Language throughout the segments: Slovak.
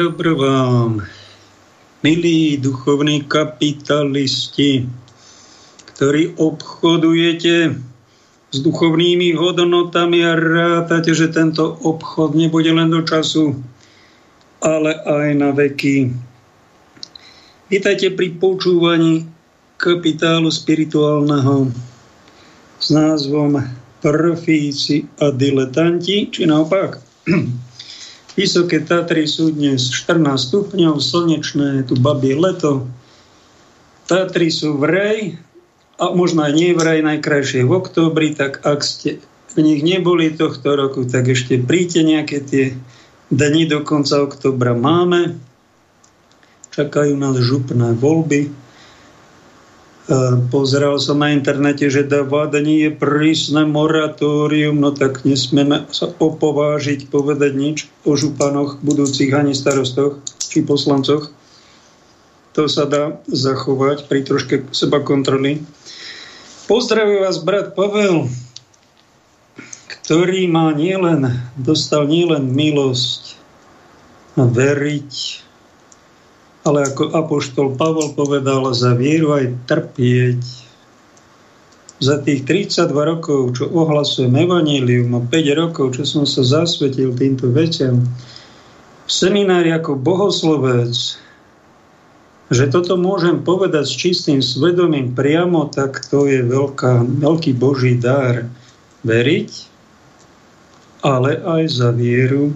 Dobro vám, milí duchovní kapitalisti, ktorí obchodujete s duchovnými hodnotami a rátate, že tento obchod nebude len do času, ale aj na veky. Vítajte pri počúvaní kapitálu spirituálneho s názvom Profíci a diletanti, či naopak. Vysoké Tatry sú dnes 14 stupňov, slnečné, tu babie leto. Tatry sú v rej, a možno aj nie vraj najkrajšie v októbri, tak ak ste v nich neboli tohto roku, tak ešte príďte nejaké tie dni do konca oktobra máme. Čakajú nás župné voľby. Pozeral som na internete, že dní je prísne moratórium, no tak nesmieme sa opovážiť povedať nič o županoch budúcich ani starostoch či poslancoch. To sa dá zachovať pri troške seba kontroly. Pozdravujem vás, brat Pavel, ktorý má nielen, dostal nielen milosť veriť, ale ako apoštol Pavol povedal, za vieru aj trpieť. Za tých 32 rokov, čo ohlasujem evanílium a 5 rokov, čo som sa zasvetil týmto veciam, v seminári ako bohoslovec, že toto môžem povedať s čistým svedomím priamo, tak to je veľká, veľký Boží dar. Veriť, ale aj za vieru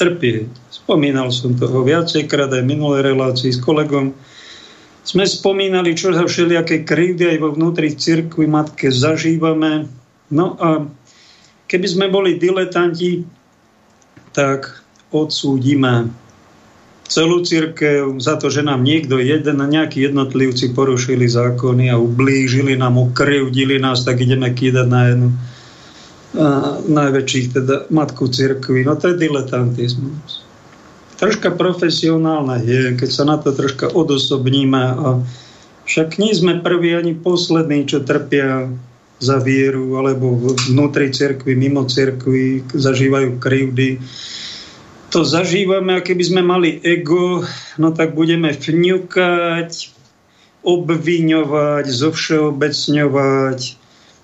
trpieť. Spomínal som toho viacejkrát aj minulé relácii s kolegom. Sme spomínali, čo za všelijaké krivdy aj vo vnútri cirkvi matke zažívame. No a keby sme boli diletanti, tak odsúdime celú církev za to, že nám niekto jeden a nejakí jednotlivci porušili zákony a ublížili nám, ukrivdili nás, tak ideme kýdať na jednu najväčších, teda matku cirkvi. No to je diletantizmus. Troška profesionálne je, keď sa na to troška odosobníme a však nie sme prví ani poslední, čo trpia za vieru, alebo vnútri cirkvi, mimo cirkvi, zažívajú krivdy. To zažívame, a keby sme mali ego, no tak budeme vňukať, obviňovať, zovšeobecňovať,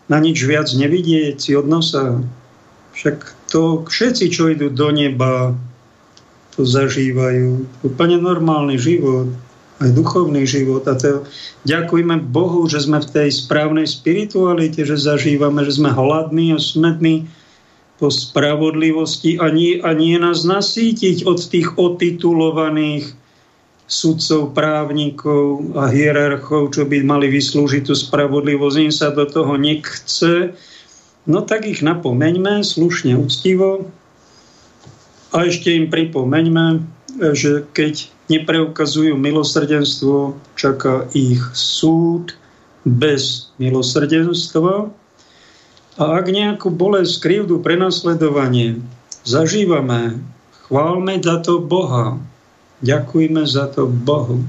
na nič viac nevidieť si od nosa. Však to všetci, čo idú do neba, to zažívajú. Úplne normálny život, aj duchovný život. A to ďakujeme Bohu, že sme v tej správnej spiritualite, že zažívame, že sme hladní a smední po spravodlivosti a nie, a nie nás nasítiť od tých otitulovaných sudcov, právnikov a hierarchov, čo by mali vyslúžiť tú spravodlivosť, im sa do toho nechce, no tak ich napomeňme slušne, úctivo a ešte im pripomeňme, že keď nepreukazujú milosrdenstvo, čaká ich súd bez milosrdenstva. A ak nejakú bolesť, krivdu, prenasledovanie zažívame, chválme za to Boha, Ďakujme za to Bohu,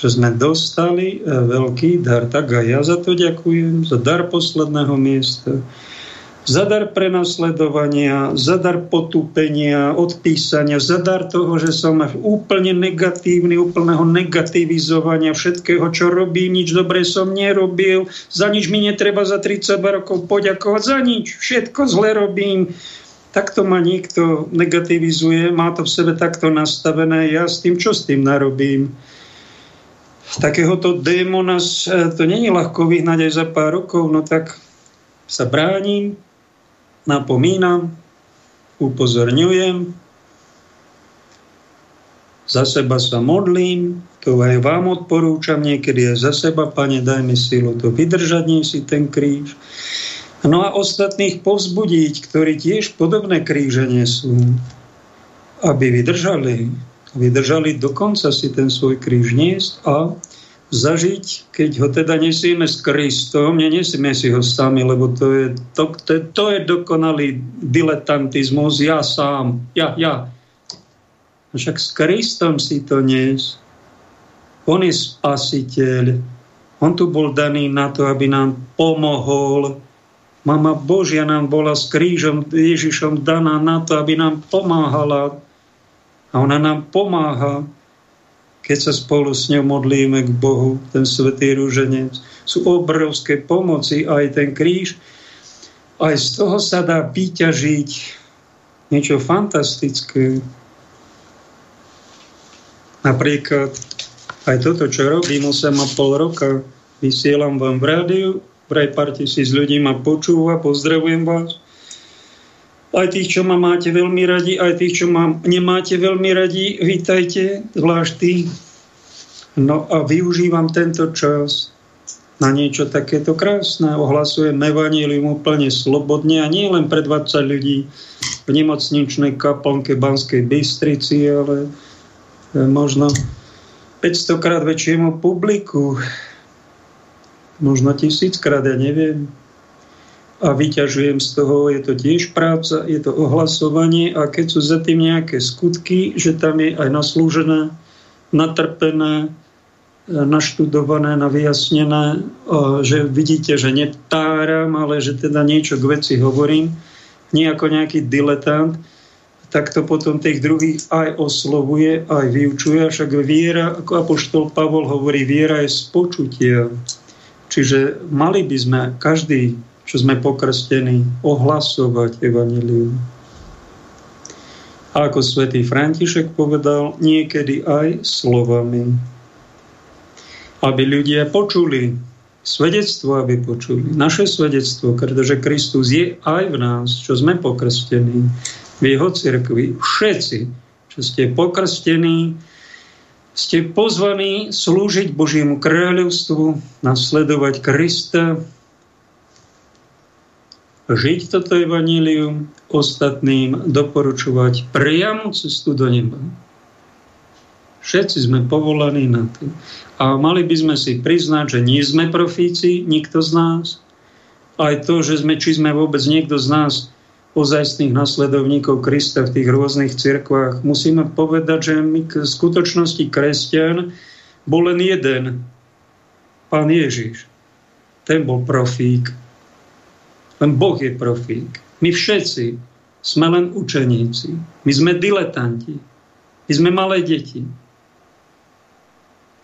že sme dostali e, veľký dar. Tak a ja za to ďakujem, za dar posledného miesta, za dar prenasledovania, za dar potúpenia, odpísania, za dar toho, že som úplne negatívny, úplného negativizovania všetkého, čo robím, nič dobre som nerobil, za nič mi netreba za 30 rokov poďakovať, za nič, všetko zle robím, takto ma niekto negativizuje, má to v sebe takto nastavené, ja s tým, čo s tým narobím? Takéhoto démona to není ľahko vyhnať aj za pár rokov, no tak sa bránim, napomínam, upozorňujem, za seba sa modlím, to aj vám odporúčam niekedy aj za seba, Pane, daj mi silu to vydržať, si ten kríž. No a ostatných povzbudiť, ktorí tiež podobné kríže nesú, aby vydržali, vydržali dokonca si ten svoj kríž niesť a zažiť, keď ho teda nesieme s Kristom, nenesieme si ho sami, lebo to je, to, to, to je dokonalý diletantizmus, ja sám, ja, ja. Však s Kristom si to nies. On je spasiteľ. On tu bol daný na to, aby nám pomohol Mama Božia nám bola s krížom Ježišom daná na to, aby nám pomáhala A ona nám pomáha, keď sa spolu s ňou modlíme k Bohu, ten svetý rúženec. Sú obrovské pomoci, aj ten kríž. Aj z toho sa dá vyťažiť niečo fantastické. Napríklad aj toto, čo robím 8,5 roka, vysielam vám v rádiu, vraj pár tisíc ľudí ma počúva, pozdravujem vás. Aj tých, čo ma máte veľmi radi, aj tých, čo ma nemáte veľmi radi, vítajte, zvlášť tí. No a využívam tento čas na niečo takéto krásne. Ohlasujem evanílium úplne slobodne a nie len pre 20 ľudí v nemocničnej kaplnke Banskej Bystrici, ale možno 500 krát väčšiemu publiku, možno tisíckrát, ja neviem a vyťažujem z toho, je to tiež práca, je to ohlasovanie a keď sú za tým nejaké skutky, že tam je aj naslúžené, natrpené, naštudované, navyjasnené, že vidíte, že netáram, ale že teda niečo k veci hovorím, nie ako nejaký diletant, tak to potom tých druhých aj oslovuje, aj vyučuje. Však viera, ako apoštol Pavol hovorí, viera je z počutia. Čiže mali by sme každý čo sme pokrstení, ohlasovať evanilium. A ako svätý František povedal, niekedy aj slovami. Aby ľudia počuli, svedectvo, aby počuli, naše svedectvo, pretože Kristus je aj v nás, čo sme pokrstení v jeho cirkvi. Všetci, čo ste pokrstení, ste pozvaní slúžiť Božiemu kráľovstvu, nasledovať Krista, žiť toto evanílium, ostatným doporučovať priamu cestu do neba. Všetci sme povolaní na to. A mali by sme si priznať, že nie sme profíci, nikto z nás. Aj to, že sme, či sme vôbec niekto z nás ozajstných nasledovníkov Krista v tých rôznych cirkvách, musíme povedať, že my k skutočnosti kresťan bol len jeden. Pán Ježiš. Ten bol profík. Len Boh je profík. My všetci sme len učeníci. My sme diletanti. My sme malé deti.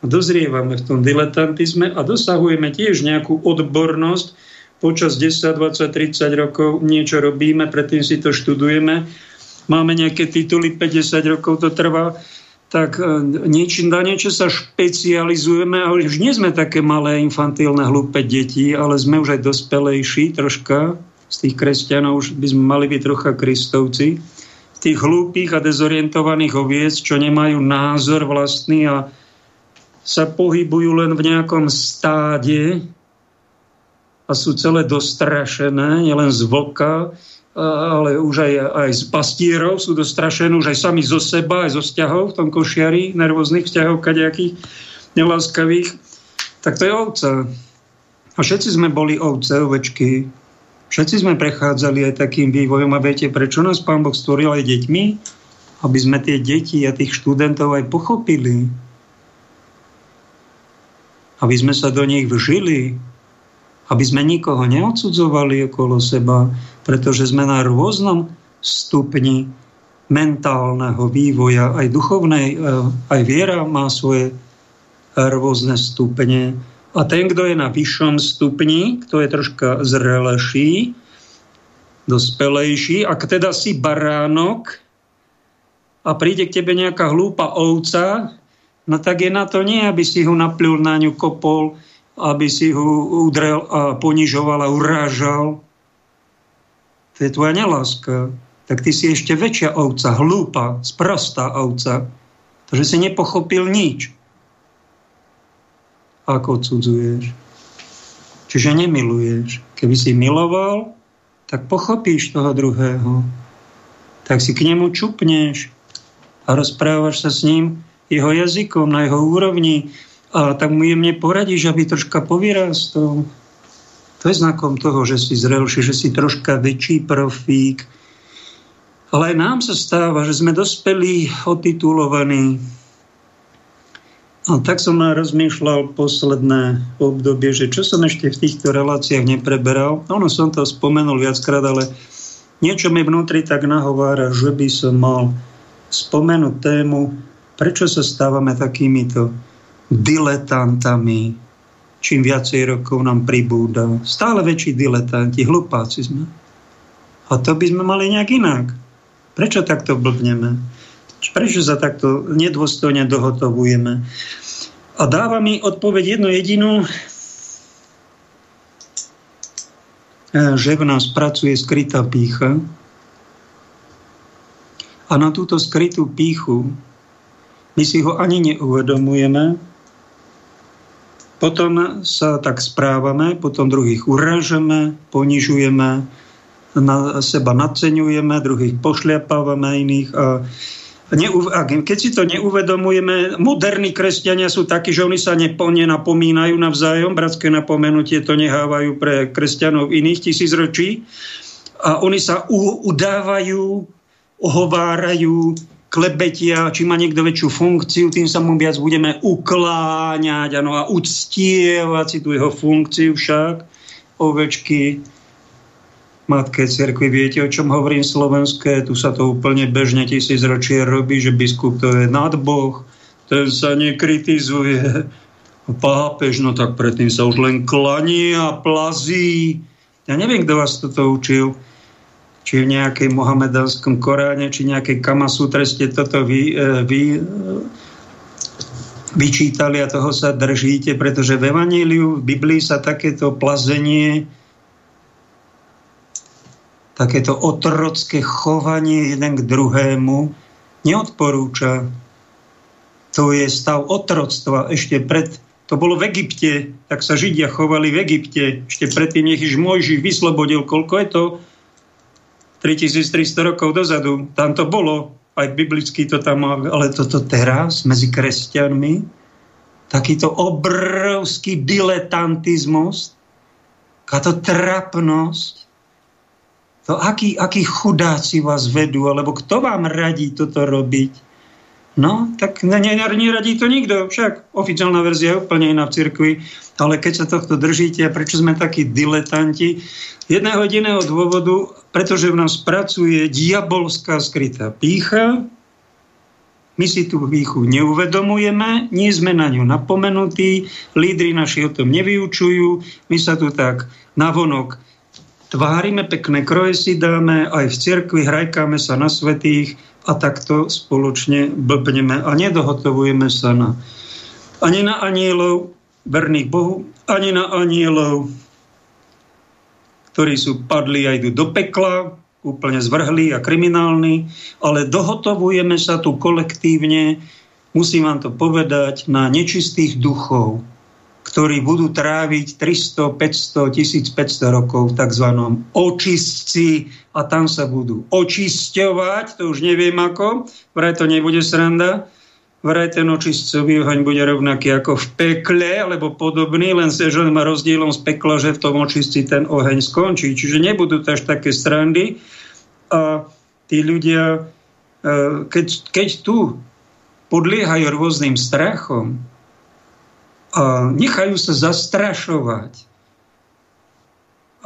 A dozrievame v tom diletantizme a dosahujeme tiež nejakú odbornosť. Počas 10, 20, 30 rokov niečo robíme, predtým si to študujeme. Máme nejaké tituly, 50 rokov to trvá tak e, niečo, na niečo sa špecializujeme a už nie sme také malé, infantilné, hlúpe deti, ale sme už aj dospelejší troška. Z tých kresťanov už by sme mali byť trocha kristovci. Tých hlúpých a dezorientovaných oviec, čo nemajú názor vlastný a sa pohybujú len v nejakom stáde a sú celé dostrašené, nielen z vlka, ale už aj, aj z pastierov sú dostrašení, už aj sami zo seba, aj zo vzťahov v tom košiari, nervóznych vzťahov kadejakých neláskavých. Tak to je ovca. A všetci sme boli ovce, ovečky. Všetci sme prechádzali aj takým vývojom a viete, prečo nás Pán Boh stvoril aj deťmi? Aby sme tie deti a tých študentov aj pochopili. Aby sme sa do nich vžili. Aby sme nikoho neodsudzovali okolo seba pretože sme na rôznom stupni mentálneho vývoja, aj duchovnej, aj viera má svoje rôzne stupne. A ten, kto je na vyššom stupni, kto je troška zrelejší, dospelejší, ak teda si baránok a príde k tebe nejaká hlúpa ovca, no tak je na to nie, aby si ho naplil na ňu kopol, aby si ho udrel a ponižoval a urážal, to je tvoja neláska, tak ty si ešte väčšia ovca, hlúpa, sprostá ovca, že si nepochopil nič, ako odsudzuješ. Čiže nemiluješ. Keby si miloval, tak pochopíš toho druhého. Tak si k nemu čupneš a rozprávaš sa s ním jeho jazykom, na jeho úrovni a tak mu jemne poradíš, aby troška povyrastol to je znakom toho, že si zrelší, že si troška väčší profík. Ale aj nám sa stáva, že sme dospelí, otitulovaní. A tak som rozmýšľal posledné obdobie, že čo som ešte v týchto reláciách nepreberal. Ono som to spomenul viackrát, ale niečo mi vnútri tak nahovára, že by som mal spomenúť tému, prečo sa stávame takýmito diletantami, čím viacej rokov nám pribúda. Stále väčší diletanti, hlupáci sme. A to by sme mali nejak inak. Prečo takto blbneme? Prečo sa takto nedôstojne dohotovujeme? A dáva mi odpoveď jednu jedinú, e, že v nás pracuje skrytá pícha. A na túto skrytú píchu my si ho ani neuvedomujeme, potom sa tak správame, potom druhých urážame, ponižujeme, na seba naceňujeme, druhých pošliapávame iných a keď si to neuvedomujeme, moderní kresťania sú takí, že oni sa nepo, nenapomínajú navzájom, bratské napomenutie to nehávajú pre kresťanov iných tisícročí a oni sa u, udávajú, ohovárajú, klebetia, či má niekto väčšiu funkciu, tým sa mu viac budeme ukláňať ano, a uctievať si tú jeho funkciu však. Ovečky, matke cerkvi, viete, o čom hovorím slovenské, tu sa to úplne bežne tisíc ročie robí, že biskup to je nadboh, ten sa nekritizuje. Pápež, no tak predtým sa už len klanie plazí. Ja neviem, kto vás toto učil či v nejakej mohamedanskom Koráne, či nejakej Kamasutre ste toto vy, e, vy e, vyčítali a toho sa držíte, pretože v Evaníliu, v Biblii sa takéto plazenie, takéto otrocké chovanie jeden k druhému neodporúča. To je stav otroctva ešte pred to bolo v Egypte, tak sa Židia chovali v Egypte. Ešte predtým, nech iš Mojžiš vyslobodil. Koľko je to? 3300 rokov dozadu. Tam to bolo, aj biblicky to tam ale toto teraz medzi kresťanmi, takýto obrovský diletantizmus, takáto trapnosť, to akí, akí chudáci vás vedú, alebo kto vám radí toto robiť? No, tak neradí to nikto, však oficiálna verzia je úplne iná v cirkvi, ale keď sa tohto držíte, a prečo sme takí diletanti? Jedného jediného dôvodu, pretože v nás pracuje diabolská skrytá pícha, my si tú píchu neuvedomujeme, nie sme na ňu napomenutí, lídry naši o tom nevyučujú, my sa tu tak navonok tvárime, pekné kroje si dáme, aj v cirkvi hrajkáme sa na svetých, a takto spoločne blbneme a nedohotovujeme sa na, ani na anielov, verných Bohu, ani na anielov, ktorí sú padli a idú do pekla, úplne zvrhlí a kriminálni, ale dohotovujeme sa tu kolektívne, musím vám to povedať, na nečistých duchov, ktorí budú tráviť 300, 500, 1500 rokov v tzv. očistci a tam sa budú očisťovať, to už neviem ako, vraj to nebude sranda, vraj ten očistcový oheň bude rovnaký ako v pekle, alebo podobný, len že má rozdielom z pekla, že v tom očistci ten oheň skončí. Čiže nebudú to až také strandy a tí ľudia, e, keď, keď tu podliehajú rôznym strachom, a nechajú sa zastrašovať.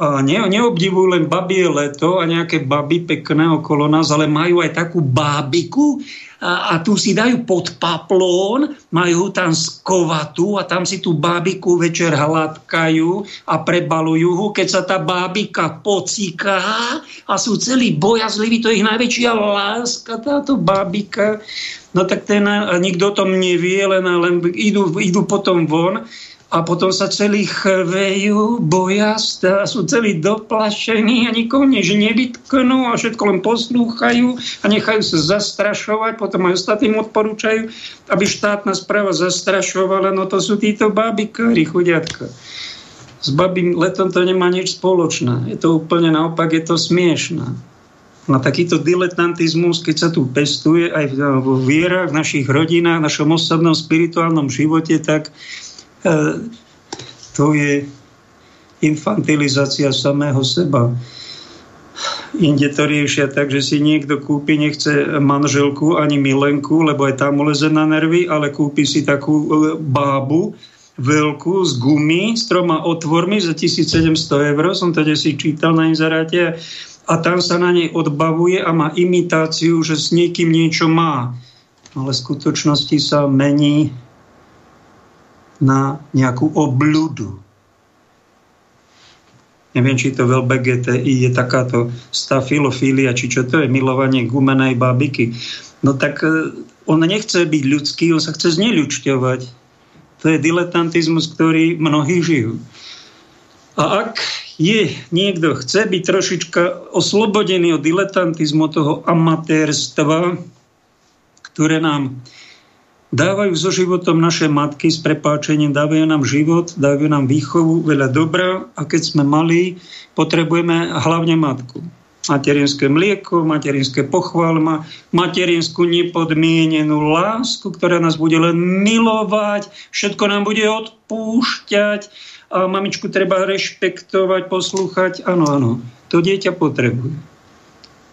Ne, neobdivujú len babie leto a nejaké baby pekné okolo nás, ale majú aj takú bábiku a, a tu si dajú pod paplón, majú tam skovatu a tam si tú bábiku večer hladkajú a prebalujú ho. Keď sa tá bábika pocíká a sú celí bojazliví, to je ich najväčšia láska, táto bábika. No tak ten, nikto o tom nevie, len, len idú, idú potom von a potom sa celí chvejú, boja, sú celí doplašení a nikomu než nevytknú a všetko len poslúchajú a nechajú sa zastrašovať, potom aj ostatným odporúčajú, aby štátna správa zastrašovala, no to sú títo babikári, chudiatka. S babým letom to nemá nič spoločné. Je to úplne naopak, je to smiešné na takýto diletantizmus, keď sa tu pestuje aj vo vierach, v našich rodinách, v našom osobnom spirituálnom živote, tak to je infantilizácia samého seba. Inde to riešia tak, že si niekto kúpi, nechce manželku ani milenku, lebo aj tam leze na nervy, ale kúpi si takú e, bábu, veľkú z gumy s troma otvormi za 1700 eur, som to si čítal na inzeráte a tam sa na nej odbavuje a má imitáciu, že s niekým niečo má. Ale v skutočnosti sa mení na nejakú obľudu. Neviem, či to veľ BGTI je takáto stafilofília, či čo to je, milovanie gumenej babiky. No tak e, on nechce byť ľudský, on sa chce zneľučťovať. To je diletantizmus, ktorý mnohí žijú. A ak je niekto chce byť trošička oslobodený od diletantizmu, toho amatérstva, ktoré nám dávajú so životom naše matky s prepáčením, dávajú nám život, dávajú nám výchovu, veľa dobra a keď sme malí, potrebujeme hlavne matku materinské mlieko, materinské pochvalma, materinskú nepodmienenú lásku, ktorá nás bude len milovať, všetko nám bude odpúšťať a mamičku treba rešpektovať, poslúchať. Áno, áno, to dieťa potrebuje.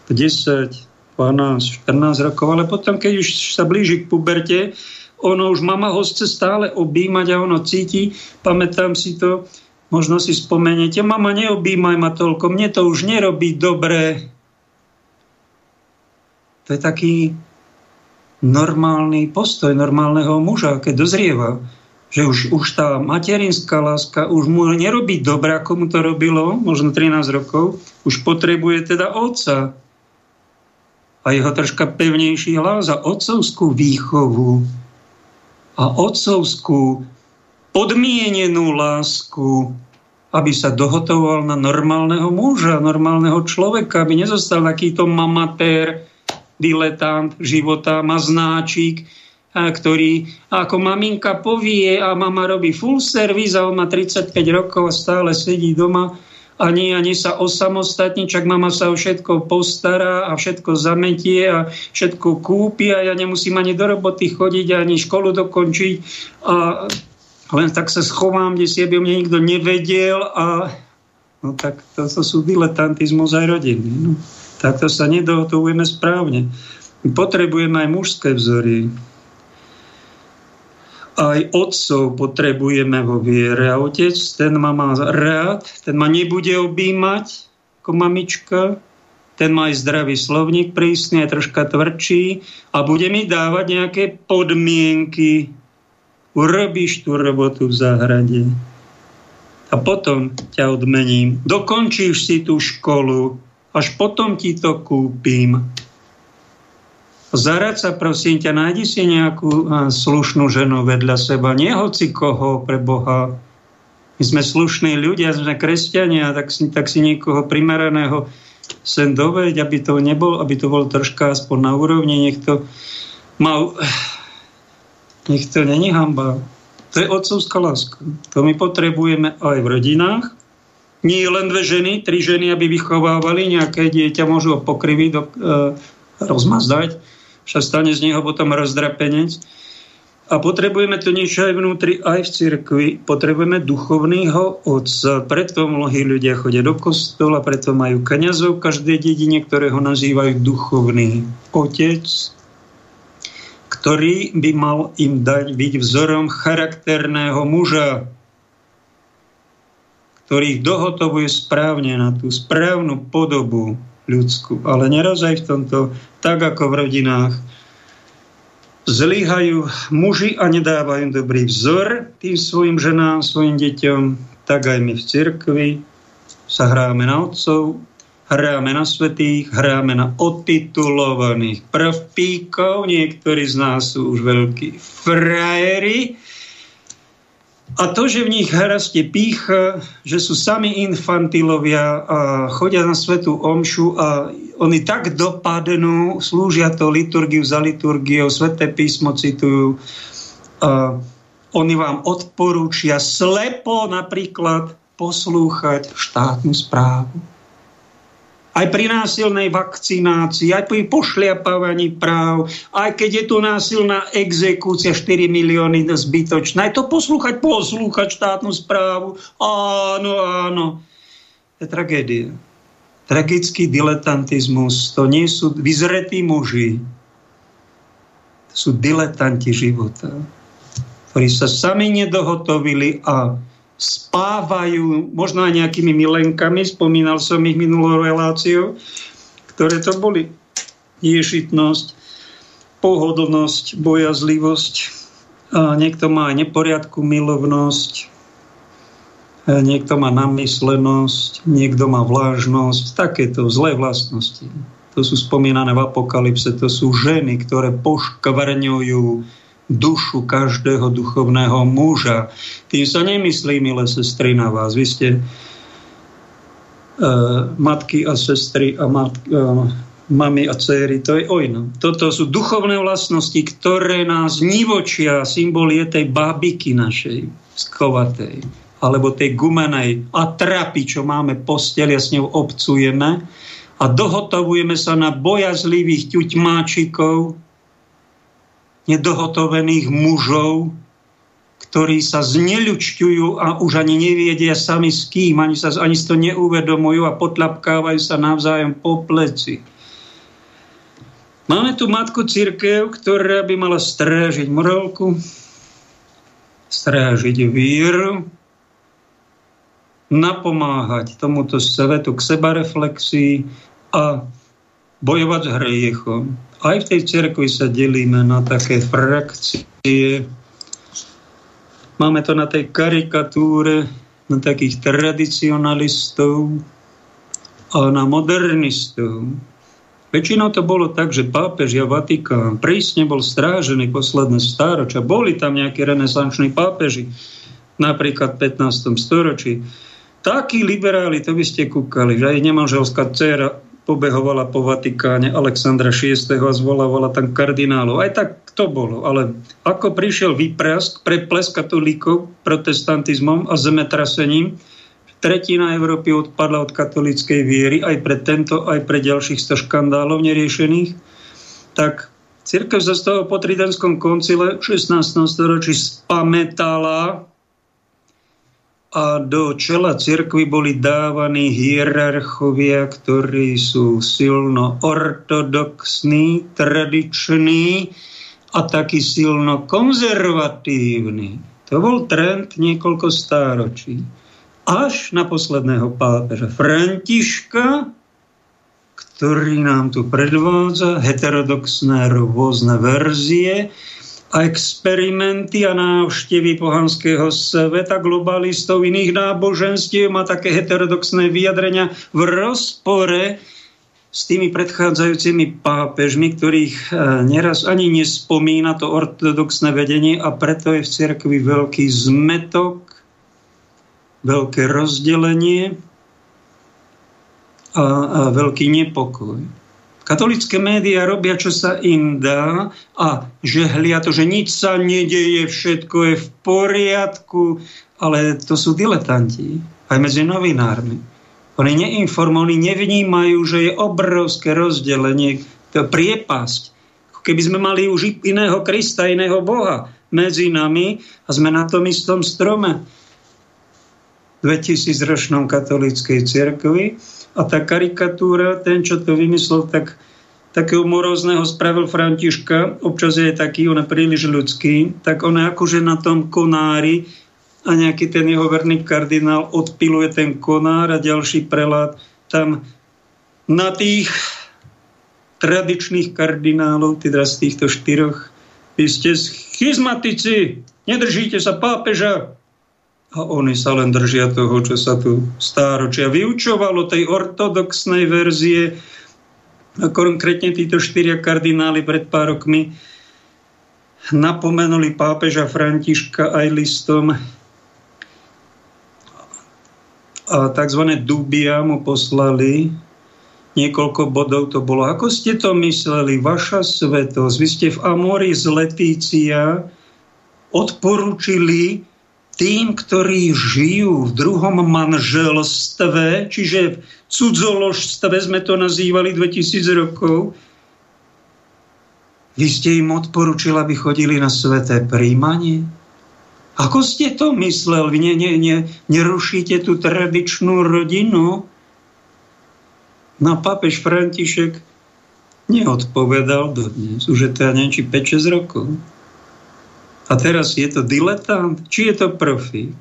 10, 12, 14 rokov, ale potom, keď už sa blíži k puberte, ono už mama ho chce stále objímať a ono cíti, pamätám si to, Možno si spomeniete, mama, neobímaj ma toľko, mne to už nerobí dobre. To je taký normálny postoj normálneho muža, keď dozrieva, že už, už tá materinská láska už mu nerobí dobre, ako mu to robilo, možno 13 rokov, už potrebuje teda otca a jeho troška pevnejší hlas a otcovskú výchovu a otcovskú podmienenú lásku, aby sa dohotoval na normálneho muža, normálneho človeka, aby nezostal takýto mamatér, diletant života, maznáčik, ktorý ako maminka povie a mama robí full service a on má 35 rokov a stále sedí doma a nie, ani sa osamostatní, čak mama sa o všetko postará a všetko zametie a všetko kúpi a ja nemusím ani do roboty chodiť, ani školu dokončiť a len tak sa schovám, kde si aby mne nikto nevedel a no tak to, to sú diletantizmus aj rodiny. No. Takto sa nedohotovujeme správne. Potrebujeme aj mužské vzory. Aj otcov potrebujeme vo viere. A otec, ten ma má rád, ten ma nebude objímať ako mamička, ten má aj zdravý slovník prísny, aj troška tvrdší a bude mi dávať nejaké podmienky, urobíš tú robotu v záhrade a potom ťa odmením. Dokončíš si tú školu, až potom ti to kúpim. Zarad sa, prosím ťa, nájdi si nejakú slušnú ženu vedľa seba, nie hoci koho pre Boha. My sme slušní ľudia, sme kresťania, tak si, tak si niekoho primeraného sem doveď, aby to nebol, aby to bol troška aspoň na úrovni, nech to mal nech to není hamba. To je otcovská láska. To my potrebujeme aj v rodinách. Nie len dve ženy, tri ženy, aby vychovávali nejaké dieťa, môžu ho pokriviť, do, e, rozmazdať, však stane z neho potom rozdrapenec. A potrebujeme to niečo aj vnútri, aj v cirkvi. Potrebujeme duchovného otca. Preto mnohí ľudia chodia do kostola, preto majú kniazov v každej dedine, ktorého nazývajú duchovný otec, ktorý by mal im dať byť vzorom charakterného muža, ktorý ich dohotovuje správne na tú správnu podobu ľudskú. Ale neraz aj v tomto, tak ako v rodinách, zlyhajú muži a nedávajú dobrý vzor tým svojim ženám, svojim deťom, tak aj my v cirkvi sa hráme na otcov, hráme na svetých, hráme na otitulovaných prvpíkov, niektorí z nás sú už veľkí frajeri. A to, že v nich rastie pícha, že sú sami infantilovia a chodia na svetú omšu a oni tak dopadnú, slúžia to liturgiu za liturgiou, sveté písmo citujú, a oni vám odporúčia slepo napríklad poslúchať štátnu správu aj pri násilnej vakcinácii, aj pri pošliapávaní práv, aj keď je tu násilná exekúcia 4 milióny zbytočná. Aj to poslúchať, poslúchať štátnu správu. Áno, áno. To je tragédia. Tragický diletantizmus. To nie sú vyzretí muži. To sú diletanti života, ktorí sa sami nedohotovili a spávajú možno aj nejakými milenkami, spomínal som ich minulou reláciou, ktoré to boli. Ješitnosť, pohodlnosť, bojazlivosť, a niekto má aj neporiadku milovnosť, niekto má namyslenosť, niekto má vlážnosť, takéto zlé vlastnosti. To sú spomínané v apokalypse, to sú ženy, ktoré poškvrňujú dušu každého duchovného muža. Tým sa nemyslí, milé sestry, na vás. Vy ste uh, matky a sestry a mat, uh, mami a céry, to je ojno. Toto sú duchovné vlastnosti, ktoré nás nivočia, symbol je tej bábiky našej, skovatej, alebo tej gumenej atrapy, čo máme posteli a s ňou obcujeme a dohotovujeme sa na bojazlivých ťuťmáčikov, nedohotovených mužov, ktorí sa zneľučťujú a už ani neviedia sami s kým, ani sa ani to neuvedomujú a potlapkávajú sa navzájom po pleci. Máme tu matku církev, ktorá by mala strážiť morálku, strážiť víru, napomáhať tomuto svetu k sebareflexii a bojovať s hriechom. Aj v tej cerkvi sa delíme na také frakcie. Máme to na tej karikatúre, na takých tradicionalistov a na modernistov. Väčšinou to bolo tak, že pápež a Vatikán prísne bol strážený posledné stáročia. Boli tam nejakí renesanční pápeži, napríklad v 15. storočí. Takí liberáli, to by ste kúkali, že aj nemanželská dcera pobehovala po Vatikáne Alexandra VI. a zvolávala tam kardinálov. Aj tak to bolo. Ale ako prišiel výprask, preples katolíkov protestantizmom a zemetrasením, tretina Európy odpadla od katolíckej viery, aj pre tento, aj pre ďalších 100 škandálov neriešených, tak Cirkev sa z toho po Tridenskom koncile v 16. storočí spametala a do čela cirkvi boli dávaní hierarchovia, ktorí sú silno ortodoxní, tradiční a taký silno konzervatívni. To bol trend niekoľko stáročí. Až na posledného pápeža Františka, ktorý nám tu predvádza heterodoxné rôzne verzie, a experimenty a návštevy pohanského sveta, globalistov, iných náboženstiev, má také heterodoxné vyjadrenia v rozpore s tými predchádzajúcimi pápežmi, ktorých e, neraz ani nespomína to ortodoxné vedenie a preto je v cirkvi veľký zmetok, veľké rozdelenie a, a veľký nepokoj. Katolické médiá robia, čo sa im dá a žehlia to, že nič sa nedeje, všetko je v poriadku, ale to sú diletanti, aj medzi novinármi. Oni neinformujú, nevnímajú, že je obrovské rozdelenie, to priepasť. Keby sme mali už iného Krista, iného Boha medzi nami a sme na tom istom strome. 2000 ročnom katolíckej cirkvi a tá karikatúra, ten, čo to vymyslel, tak takého morózneho spravil Františka, občas je taký, on je príliš ľudský, tak on akože na tom konári a nejaký ten jeho verný kardinál odpiluje ten konár a ďalší prelát tam na tých tradičných kardinálov, teda z týchto štyroch, vy ste schizmatici, nedržíte sa pápeža, a oni sa len držia toho, čo sa tu stáročia vyučovalo, tej ortodoxnej verzie. A konkrétne títo štyria kardináli pred pár rokmi napomenuli pápeža Františka aj listom a tzv. dubia mu poslali niekoľko bodov to bolo. Ako ste to mysleli? Vaša svetosť. Vy ste v Amori z Letícia odporúčili tým, ktorí žijú v druhom manželstve, čiže v cudzoložstve sme to nazývali 2000 rokov, vy ste im odporučili, aby chodili na sveté príjmanie? Ako ste to myslel? Vy ne, ne, ne, nerušíte tú tradičnú rodinu? No papež František neodpovedal dodnes. Už je to, ja neviem, či 5-6 rokov. A teraz je to diletant, či je to profík?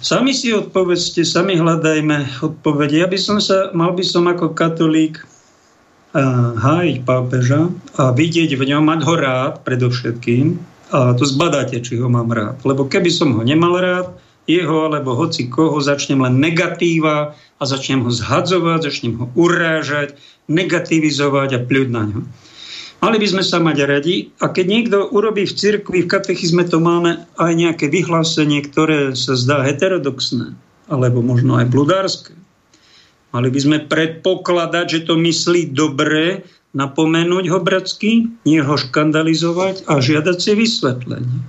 Sami si odpovedzte, sami hľadajme odpovede. Ja by som sa, mal by som ako katolík uh, hájiť pápeža a vidieť v ňom, mať ho rád predovšetkým a to zbadáte, či ho mám rád. Lebo keby som ho nemal rád, jeho alebo hoci koho, začnem len negatíva a začnem ho zhadzovať, začnem ho urážať, negativizovať a pľuť na ňo. Mali by sme sa mať radi a keď niekto urobí v cirkvi, v katechizme to máme aj nejaké vyhlásenie, ktoré sa zdá heterodoxné, alebo možno aj bludárske. Mali by sme predpokladať, že to myslí dobre, napomenúť ho bratsky, nie ho škandalizovať a žiadať si vysvetlenie.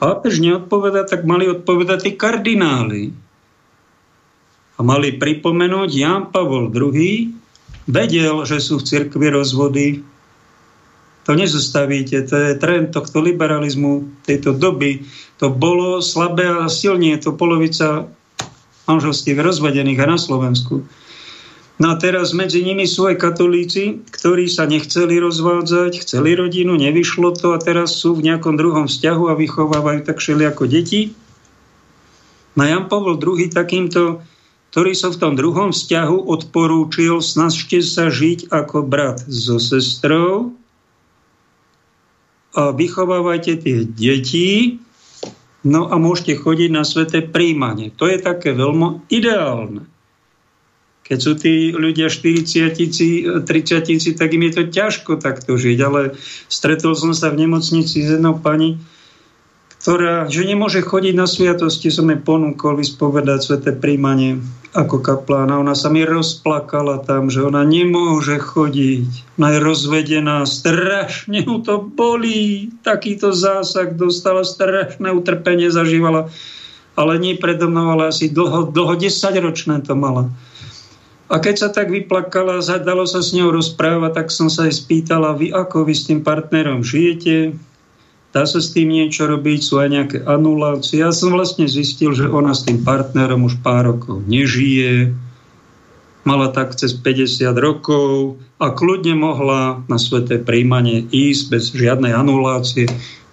Pápež neodpoveda, tak mali odpovedať tí kardináli. A mali pripomenúť, Ján Pavol II vedel, že sú v cirkvi rozvody. To nezostavíte, to je trend tohto liberalizmu tejto doby. To bolo slabé a silne, to polovica manželstiev rozvedených aj na Slovensku. No a teraz medzi nimi sú aj katolíci, ktorí sa nechceli rozvádzať, chceli rodinu, nevyšlo to a teraz sú v nejakom druhom vzťahu a vychovávajú tak šeli ako deti. No Jan Pavel II takýmto, ktorý sa v tom druhom vzťahu odporúčil, snažte sa žiť ako brat so sestrou a vychovávajte tie deti, no a môžete chodiť na sveté príjmanie. To je také veľmi ideálne. Keď sú tí ľudia 40 30 tak im je to ťažko takto žiť. Ale stretol som sa v nemocnici s jednou pani, ktorá, že nemôže chodiť na sviatosti, som jej ponúkol vyspovedať sveté príjmanie ako kaplána. Ona sa mi rozplakala tam, že ona nemôže chodiť. Ona je rozvedená, strašne mu to bolí. Takýto zásah dostala, strašné utrpenie zažívala. Ale nie predo mnou, ale asi dlho, dlho 10 ročné to mala. A keď sa tak vyplakala, zadalo sa s ňou rozprávať, tak som sa aj spýtala, vy ako vy s tým partnerom žijete? Dá sa s tým niečo robiť? Sú aj nejaké anulácie? Ja som vlastne zistil, že ona s tým partnerom už pár rokov nežije, mala tak cez 50 rokov a kľudne mohla na sveté príjmanie ísť bez žiadnej anulácie.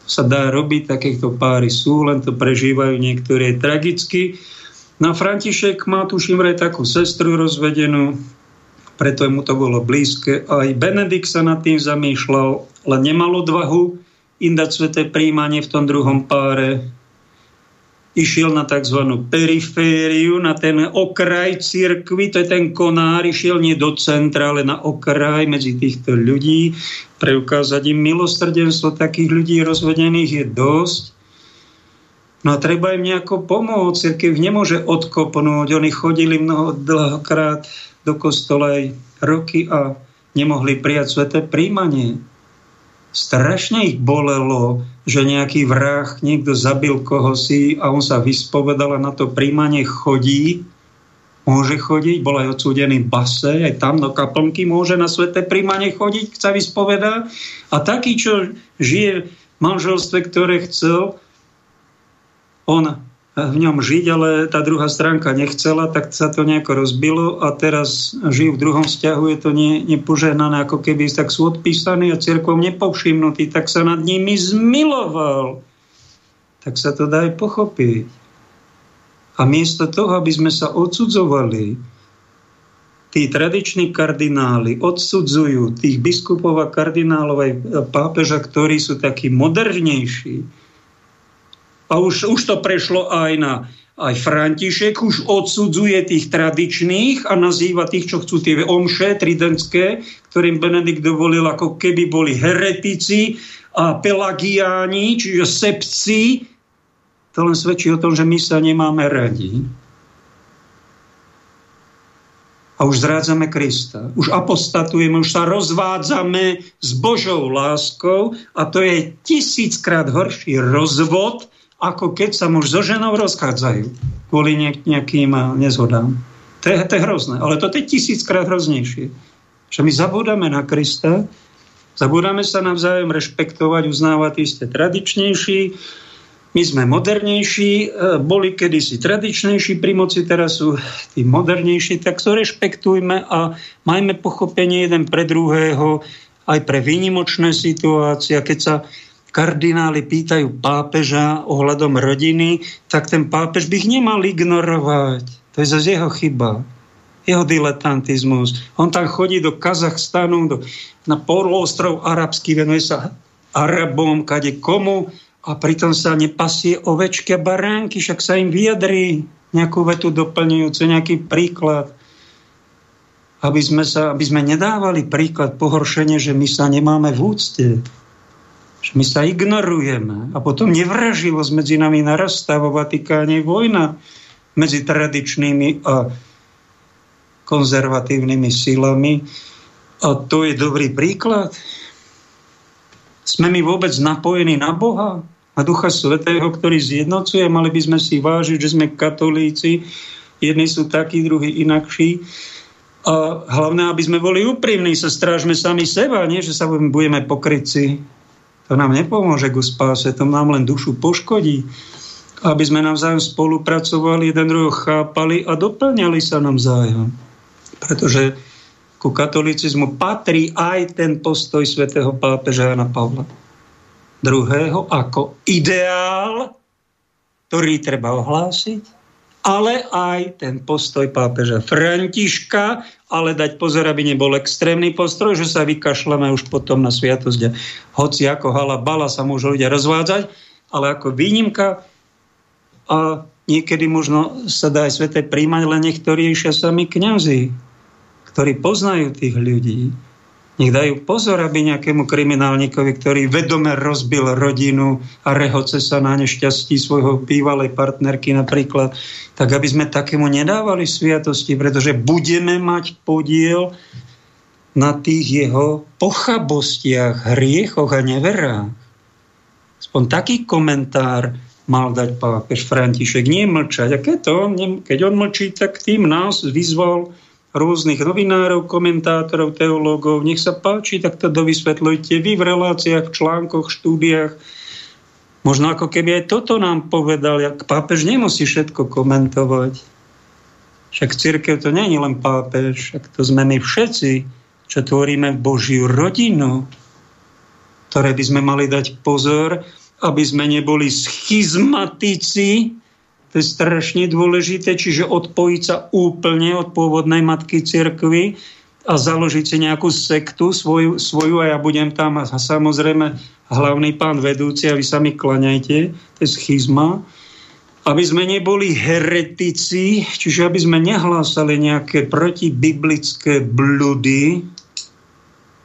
Sa dá robiť, takýchto páry sú, len to prežívajú niektoré tragicky. No František má, tuším, vraj takú sestru rozvedenú, preto mu to bolo blízke. Aj Benedikt sa nad tým zamýšľal, ale nemal odvahu im sveté príjmanie v tom druhom páre. Išiel na tzv. perifériu, na ten okraj cirkvy, to je ten konár, išiel nie do centra, ale na okraj medzi týchto ľudí. Preukázať im milosrdenstvo takých ľudí rozvedených je dosť. No a treba im nejako pomôcť. Cirkev nemôže odkopnúť. Oni chodili mnoho dlhokrát do kostola roky a nemohli prijať sveté príjmanie. Strašne ich bolelo, že nejaký vrah, niekto zabil koho si a on sa vyspovedal a na to príjmanie chodí. Môže chodiť, bol aj odsúdený base, aj tam do kaplnky môže na sveté príjmanie chodiť, sa vyspovedá. A taký, čo žije v manželstve, ktoré chcel, on v ňom žiť, ale tá druhá stránka nechcela, tak sa to nejako rozbilo a teraz žijú v druhom vzťahu, je to ne, nepožehnané, ako keby tak sú odpísaní a cirkvom nepovšimnutí, tak sa nad nimi zmiloval. Tak sa to dá aj pochopiť. A miesto toho, aby sme sa odsudzovali, tí tradiční kardináli odsudzujú tých biskupov a kardinálov aj pápeža, ktorí sú takí modernejší, a už, už to prešlo aj na aj František už odsudzuje tých tradičných a nazýva tých, čo chcú tie omše tridentské, ktorým Benedikt dovolil ako keby boli heretici a pelagiáni, čiže sepci. To len svedčí o tom, že my sa nemáme radi. A už zrádzame Krista. Už apostatujeme, už sa rozvádzame s Božou láskou a to je tisíckrát horší rozvod, ako keď sa muž so ženou rozchádzajú kvôli nejakým eh, nezhodám. To je, to je hrozné, ale to je tisíckrát hroznejšie. Že my zabúdame na Krista, zabúdame sa navzájom rešpektovať, uznávať isté tradičnejší, my sme modernejší, eh, boli kedysi tradičnejší pri moci, teraz sú tí modernejší, tak to rešpektujme a majme pochopenie jeden pre druhého, aj pre výnimočné situácie. Keď sa kardináli pýtajú pápeža ohľadom rodiny, tak ten pápež by ich nemal ignorovať. To je zase jeho chyba. Jeho diletantizmus. On tam chodí do Kazachstanu, do, na polostrov arabský, venuje sa Arabom, kade komu a pritom sa nepasie ovečky a baránky, však sa im vyjadrí nejakú vetu doplňujúcu, nejaký príklad. Aby sme, sa, aby sme nedávali príklad pohoršenie, že my sa nemáme v úcte že my sa ignorujeme a potom nevraživosť medzi nami narastá vo Vatikáne vojna medzi tradičnými a konzervatívnymi silami. A to je dobrý príklad. Sme my vôbec napojení na Boha, a Ducha Svetého, ktorý zjednocuje. Mali by sme si vážiť, že sme katolíci. Jedni sú takí, druhí inakší. A hlavne, aby sme boli úprimní, sa strážme sami seba, nie, že sa budeme pokryci. To nám nepomôže ku spáse, to nám len dušu poškodí. Aby sme navzájom spolupracovali, jeden druhého chápali a doplňali sa navzájom. Pretože ku katolicizmu patrí aj ten postoj svätého pápeža Jana Pavla druhého ako ideál, ktorý treba ohlásiť, ale aj ten postoj pápeža Františka, ale dať pozor, aby nebol extrémny postroj, že sa vykašľame už potom na sviatosť. Hoci ako hala bala sa môžu ľudia rozvádzať, ale ako výnimka a niekedy možno sa dá aj sveté príjmať, len niektorí sami kňazi, ktorí poznajú tých ľudí nech dajú pozor, aby nejakému kriminálnikovi, ktorý vedome rozbil rodinu a rehoce sa na nešťastí svojho bývalej partnerky napríklad, tak aby sme takému nedávali sviatosti, pretože budeme mať podiel na tých jeho pochabostiach, hriechoch a neverách. Aspoň taký komentár mal dať pápež František. Nie mlčať. A keď, to, keď on mlčí, tak tým nás vyzval rôznych novinárov, komentátorov, teológov. Nech sa páči, tak to dovysvetľujte vy v reláciách, v článkoch, štúdiách. Možno ako keby aj toto nám povedal, jak pápež nemusí všetko komentovať. Však církev to je len pápež, však to sme my všetci, čo tvoríme Božiu rodinu, ktoré by sme mali dať pozor, aby sme neboli schizmatici, to je strašne dôležité, čiže odpojiť sa úplne od pôvodnej matky cirkvy a založiť si nejakú sektu svoju, svoju a ja budem tam a samozrejme hlavný pán vedúci a vy sa mi klaňajte, to je schizma. Aby sme neboli heretici, čiže aby sme nehlásali nejaké protibiblické bludy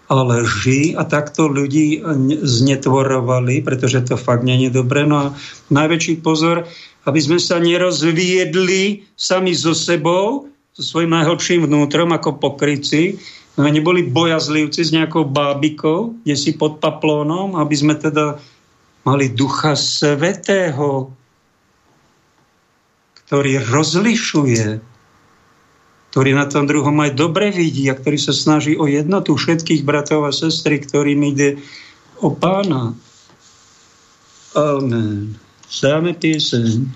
a leži a takto ľudí znetvorovali, pretože to fakt nie je dobré. No a najväčší pozor, aby sme sa nerozviedli sami so sebou, so svojím najhlbším vnútrom ako pokryci, aby neboli bojazlivci s nejakou bábikou, kde si pod paplónom, aby sme teda mali ducha svetého, ktorý rozlišuje, ktorý na tom druhom aj dobre vidí a ktorý sa snaží o jednotu všetkých bratov a sestry, ktorým ide o pána. Amen. Dáme pieseň.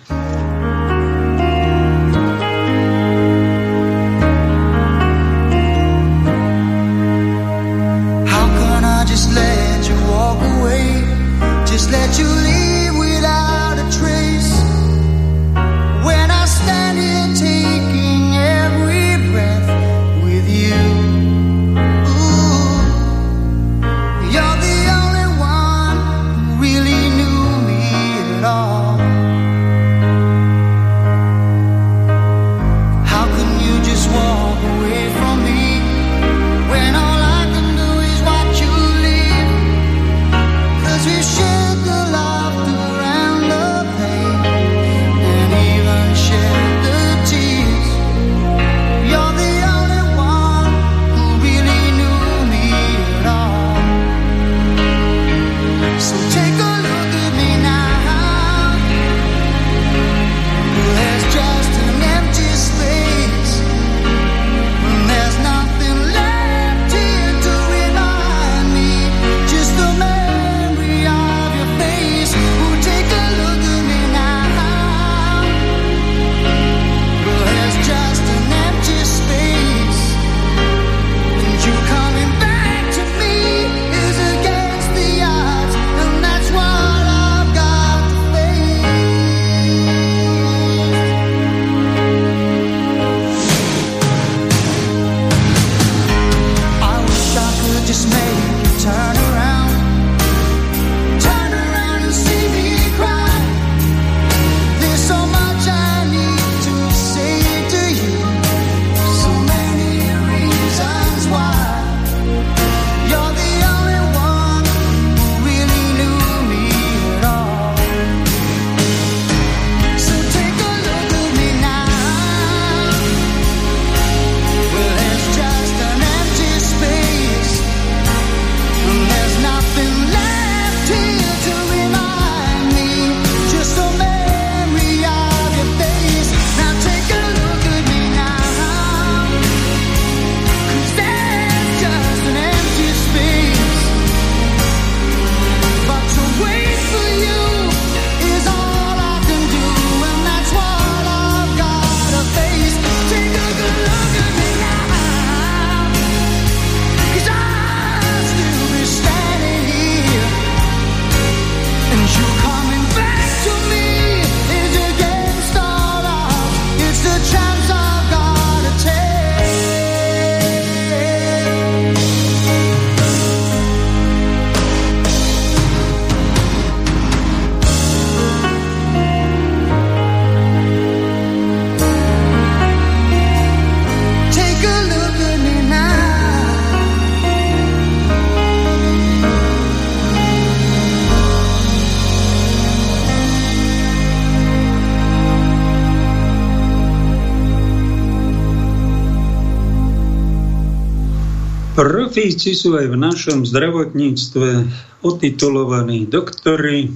Profíci sú aj v našom zdravotníctve otitulovaní doktory,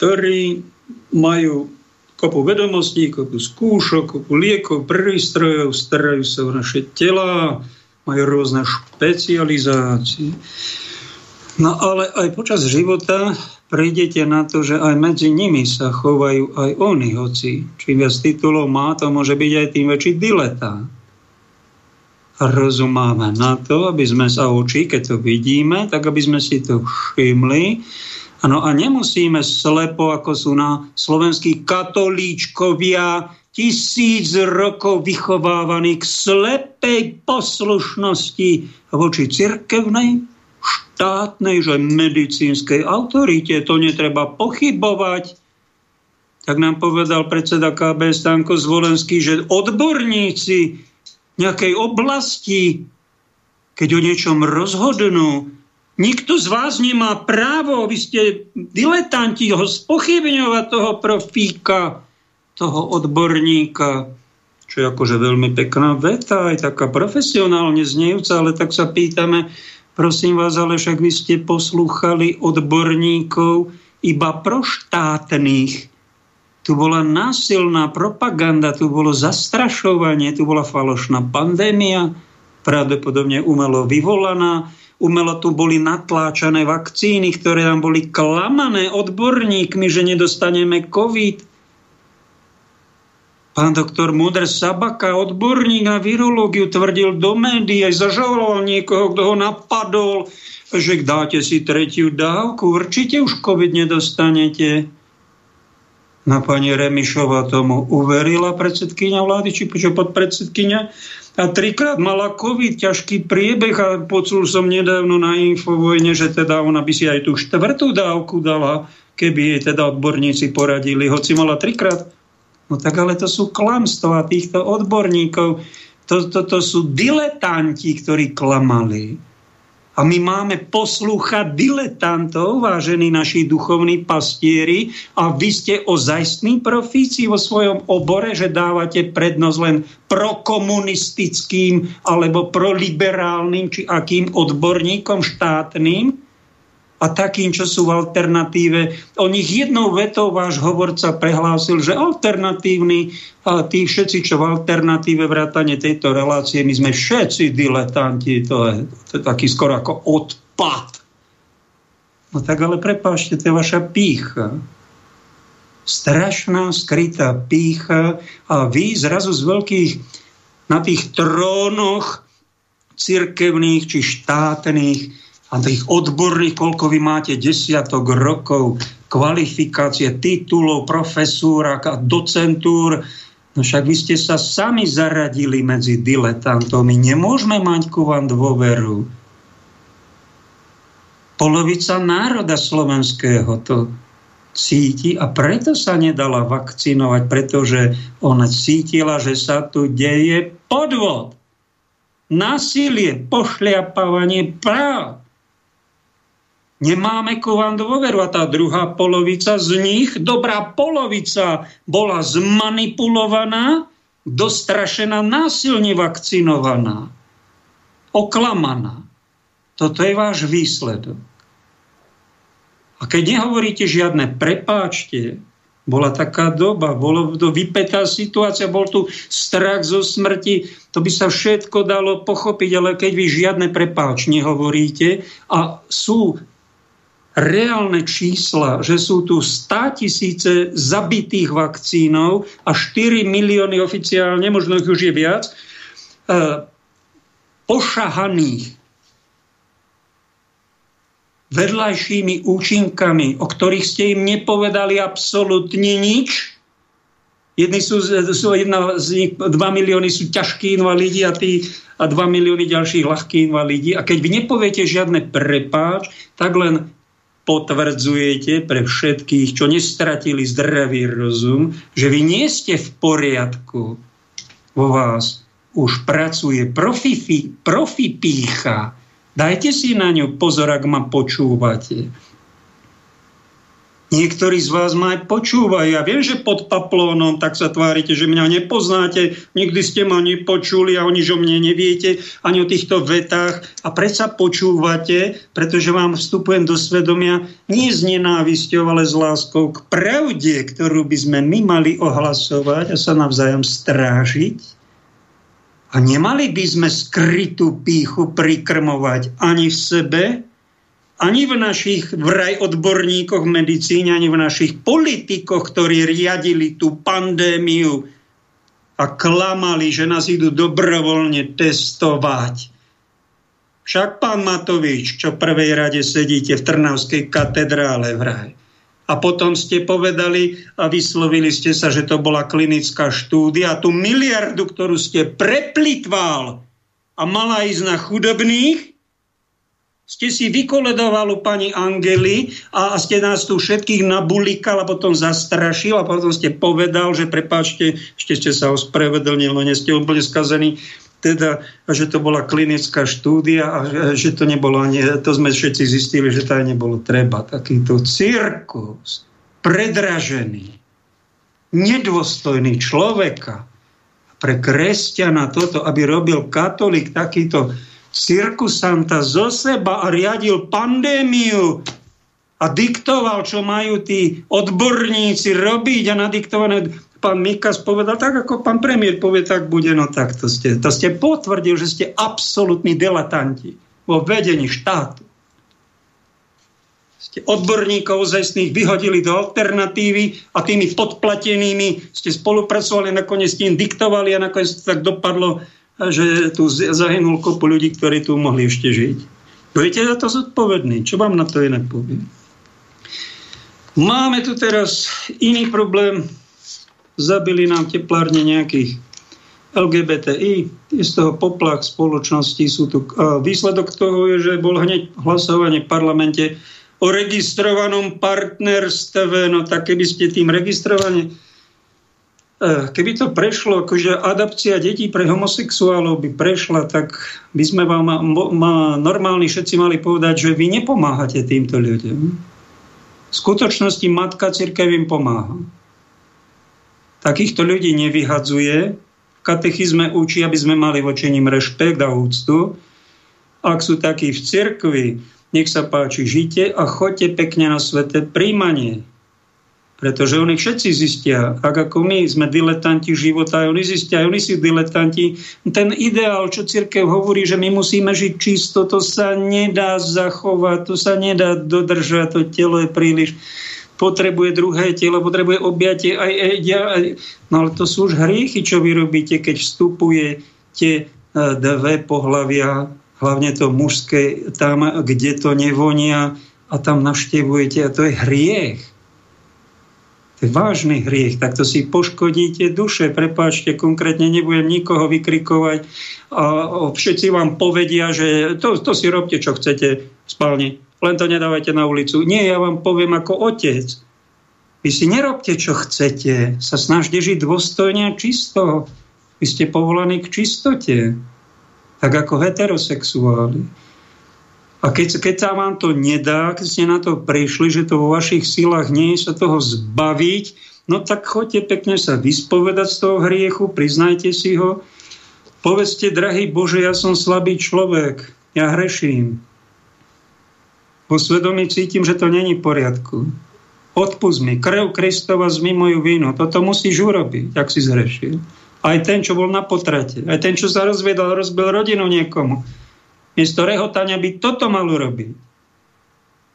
ktorí majú kopu vedomostí, kopu skúšok, kopu liekov, prístrojov, starajú sa o naše tela, majú rôzne špecializácie. No ale aj počas života prídete na to, že aj medzi nimi sa chovajú aj oni, hoci čím viac titulov má, to môže byť aj tým väčší diletá rozumáme na to, aby sme sa oči, keď to vidíme, tak aby sme si to všimli. Ano a nemusíme slepo, ako sú na slovenskí katolíčkovia, tisíc rokov vychovávaní k slepej poslušnosti voči cirkevnej, štátnej, že medicínskej autorite. To netreba pochybovať. Tak nám povedal predseda KB Stanko Zvolenský, že odborníci nejakej oblasti, keď o niečom rozhodnú, nikto z vás nemá právo, vy ste diletanti, ho spochybňovať toho profíka, toho odborníka, čo je akože veľmi pekná veta, aj taká profesionálne znejúca, ale tak sa pýtame, prosím vás, ale však vy ste poslúchali odborníkov iba proštátnych, tu bola násilná propaganda, tu bolo zastrašovanie, tu bola falošná pandémia, pravdepodobne umelo vyvolaná, umelo tu boli natláčané vakcíny, ktoré nám boli klamané odborníkmi, že nedostaneme COVID. Pán doktor Mudr Sabaka, odborník na virológiu, tvrdil do médií, aj zažaloval niekoho, kto ho napadol, že dáte si tretiu dávku, určite už COVID nedostanete. Na pani Remišova tomu uverila predsedkynia vlády, či počo podpredsedkynia. A trikrát mala COVID, ťažký priebeh a počul som nedávno na Infovojne, že teda ona by si aj tú štvrtú dávku dala, keby jej teda odborníci poradili, hoci mala trikrát. No tak ale to sú klamstvá týchto odborníkov. To, to, to sú diletanti, ktorí klamali. A my máme poslúchať diletantov, vážení naši duchovní pastieri, a vy ste ozajstní profíci vo svojom obore, že dávate prednosť len prokomunistickým alebo proliberálnym či akým odborníkom štátnym a takým, čo sú v alternatíve. O nich jednou vetou váš hovorca prehlásil, že alternatívny, a tí všetci, čo v alternatíve vrátane tejto relácie, my sme všetci diletanti, to je, to je taký skoro ako odpad. No tak ale prepášte, to je vaša pícha. Strašná skrytá pícha a vy zrazu z veľkých na tých trónoch cirkevných či štátnych a tých odborných, koľko vy máte desiatok rokov, kvalifikácie, titulov, profesúra, docentúr, no však vy ste sa sami zaradili medzi diletantov. My nemôžeme mať ku vám dôveru. Polovica národa slovenského to cíti a preto sa nedala vakcinovať, pretože ona cítila, že sa tu deje podvod, násilie, pošliapávanie práv. Nemáme ku vám dôveru. A tá druhá polovica z nich, dobrá polovica, bola zmanipulovaná, dostrašená, násilne vakcinovaná, oklamaná. Toto je váš výsledok. A keď nehovoríte žiadne prepáčte, bola taká doba, bolo to vypetá situácia, bol tu strach zo smrti, to by sa všetko dalo pochopiť, ale keď vy žiadne prepáč nehovoríte a sú reálne čísla, že sú tu 100 tisíce zabitých vakcínov a 4 milióny oficiálne, možno ich už je viac, e, pošahaných vedľajšími účinkami, o ktorých ste im nepovedali absolútne nič. Jedni sú, sú jedna z nich, 2 milióny sú ťažkí invalidi a, tí, a 2 milióny ďalších ľahkí invalidi. A keď vy nepoviete žiadne prepáč, tak len potvrdzujete pre všetkých, čo nestratili zdravý rozum, že vy nie ste v poriadku. Vo vás už pracuje profi. Dajte si na ňu pozor, ak ma počúvate. Niektorí z vás ma aj počúvajú. Ja viem, že pod paplónom tak sa tvárite, že mňa nepoznáte, nikdy ste ma nepočuli a o nič o mne neviete, ani o týchto vetách. A predsa počúvate, pretože vám vstupujem do svedomia nie s nenávisťou, ale s láskou k pravde, ktorú by sme my mali ohlasovať a sa navzájom strážiť. A nemali by sme skrytú píchu prikrmovať ani v sebe, ani v našich vraj odborníkoch v medicíne, ani v našich politikoch, ktorí riadili tú pandémiu a klamali, že nás idú dobrovoľne testovať. Však pán Matovič, čo v prvej rade sedíte v Trnavskej katedrále vraj. A potom ste povedali a vyslovili ste sa, že to bola klinická štúdia. Tú miliardu, ktorú ste preplitval a mala ísť na chudobných, ste si vykoledovali u pani Angely a, a ste nás tu všetkých nabulikal a potom zastrašil a potom ste povedal, že prepáčte, ešte ste sa ospravedlnil, no nie ste úplne skazení, teda, že to bola klinická štúdia a že to nebolo ani, to sme všetci zistili, že to aj nebolo treba. Takýto cirkus, predražený, nedôstojný človeka pre kresťana toto, aby robil katolík takýto cirkusanta zo seba a riadil pandémiu a diktoval, čo majú tí odborníci robiť a nadiktované. Pán Mikas povedal, tak ako pán premiér povie, tak bude, no tak to ste, to ste potvrdil, že ste absolútni delatanti vo vedení štátu. Ste odborníkov zajstných vyhodili do alternatívy a tými podplatenými ste spolupracovali, nakoniec tým diktovali a nakoniec to tak dopadlo, že tu zahynul kopu ľudí, ktorí tu mohli ešte žiť. Budete za to zodpovední. Čo vám na to inak poviem? Máme tu teraz iný problém. Zabili nám teplárne nejakých LGBTI, je z toho poplach spoločnosti. Sú tu, a výsledok toho je, že bol hneď hlasovanie v parlamente o registrovanom partnerstve. No tak keby ste tým registrovanie E, keby to prešlo, akože adapcia detí pre homosexuálov by prešla, tak by sme vám ma, normálni všetci mali povedať, že vy nepomáhate týmto ľuďom. V skutočnosti matka církev im pomáha. Takýchto ľudí nevyhadzuje. V katechizme učí, aby sme mali voči ním rešpekt a úctu. Ak sú takí v cirkvi, nech sa páči, žite a choďte pekne na sveté príjmanie pretože oni všetci zistia, ak ako my sme diletanti života, oni zistia, aj oni sú diletanti. Ten ideál, čo církev hovorí, že my musíme žiť čisto, to sa nedá zachovať, to sa nedá dodržať, to telo je príliš potrebuje druhé telo, potrebuje objatie aj, aj, aj no ale to sú už hriechy, čo vy robíte, keď vstupujete e, dve pohlavia, hlavne to mužské, tam, kde to nevonia a tam navštevujete a to je hriech vážny hriech, tak to si poškodíte duše. Prepáčte, konkrétne nebudem nikoho vykrikovať a všetci vám povedia, že to, to si robte, čo chcete v spálni. Len to nedávajte na ulicu. Nie, ja vám poviem ako otec. Vy si nerobte, čo chcete. Sa snažte žiť dôstojne a čisto. Vy ste povolaní k čistote. Tak ako heterosexuáli. A keď, keď sa vám to nedá, keď ste na to prišli, že to vo vašich silách nie je sa toho zbaviť, no tak choďte pekne sa vyspovedať z toho hriechu, priznajte si ho. Povedzte, drahý Bože, ja som slabý človek, ja hreším. Po svedomí cítim, že to není v poriadku. Odpust mi, krv Kristova zmi moju vínu. Toto musíš urobiť, ak si zhrešil. Aj ten, čo bol na potrate. Aj ten, čo sa rozviedol, rozbil rodinu niekomu Miesto rehotania by toto mal urobiť.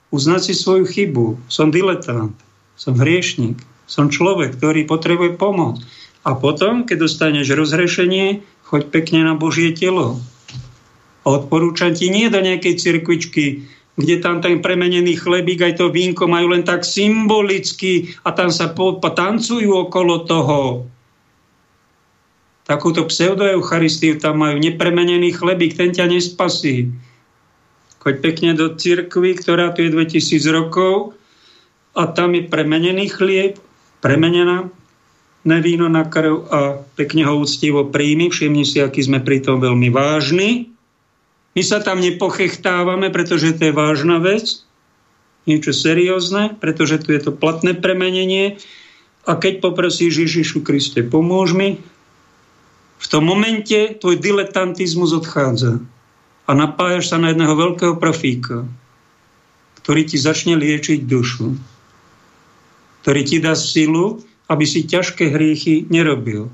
Uznať si svoju chybu. Som diletant, som hriešnik, som človek, ktorý potrebuje pomoc. A potom, keď dostaneš rozhrešenie, choď pekne na Božie telo. A odporúčam ti nie do nejakej cirkvičky, kde tam ten premenený chlebík aj to vínko majú len tak symbolicky a tam sa potancujú okolo toho takúto pseudoeucharistiu, tam majú nepremenený chlebík, ten ťa nespasí. Choď pekne do cirkvy, ktorá tu je 2000 rokov a tam je premenený chlieb, premenená víno na krv a pekne ho úctivo príjmi. Všimni si, aký sme pri tom veľmi vážni. My sa tam nepochechtávame, pretože to je vážna vec. niečo seriózne, pretože tu je to platné premenenie a keď poprosíš Ježišu Kriste, pomôž mi, v tom momente tvoj diletantizmus odchádza a napájaš sa na jedného veľkého profíka, ktorý ti začne liečiť dušu, ktorý ti dá silu, aby si ťažké hriechy nerobil,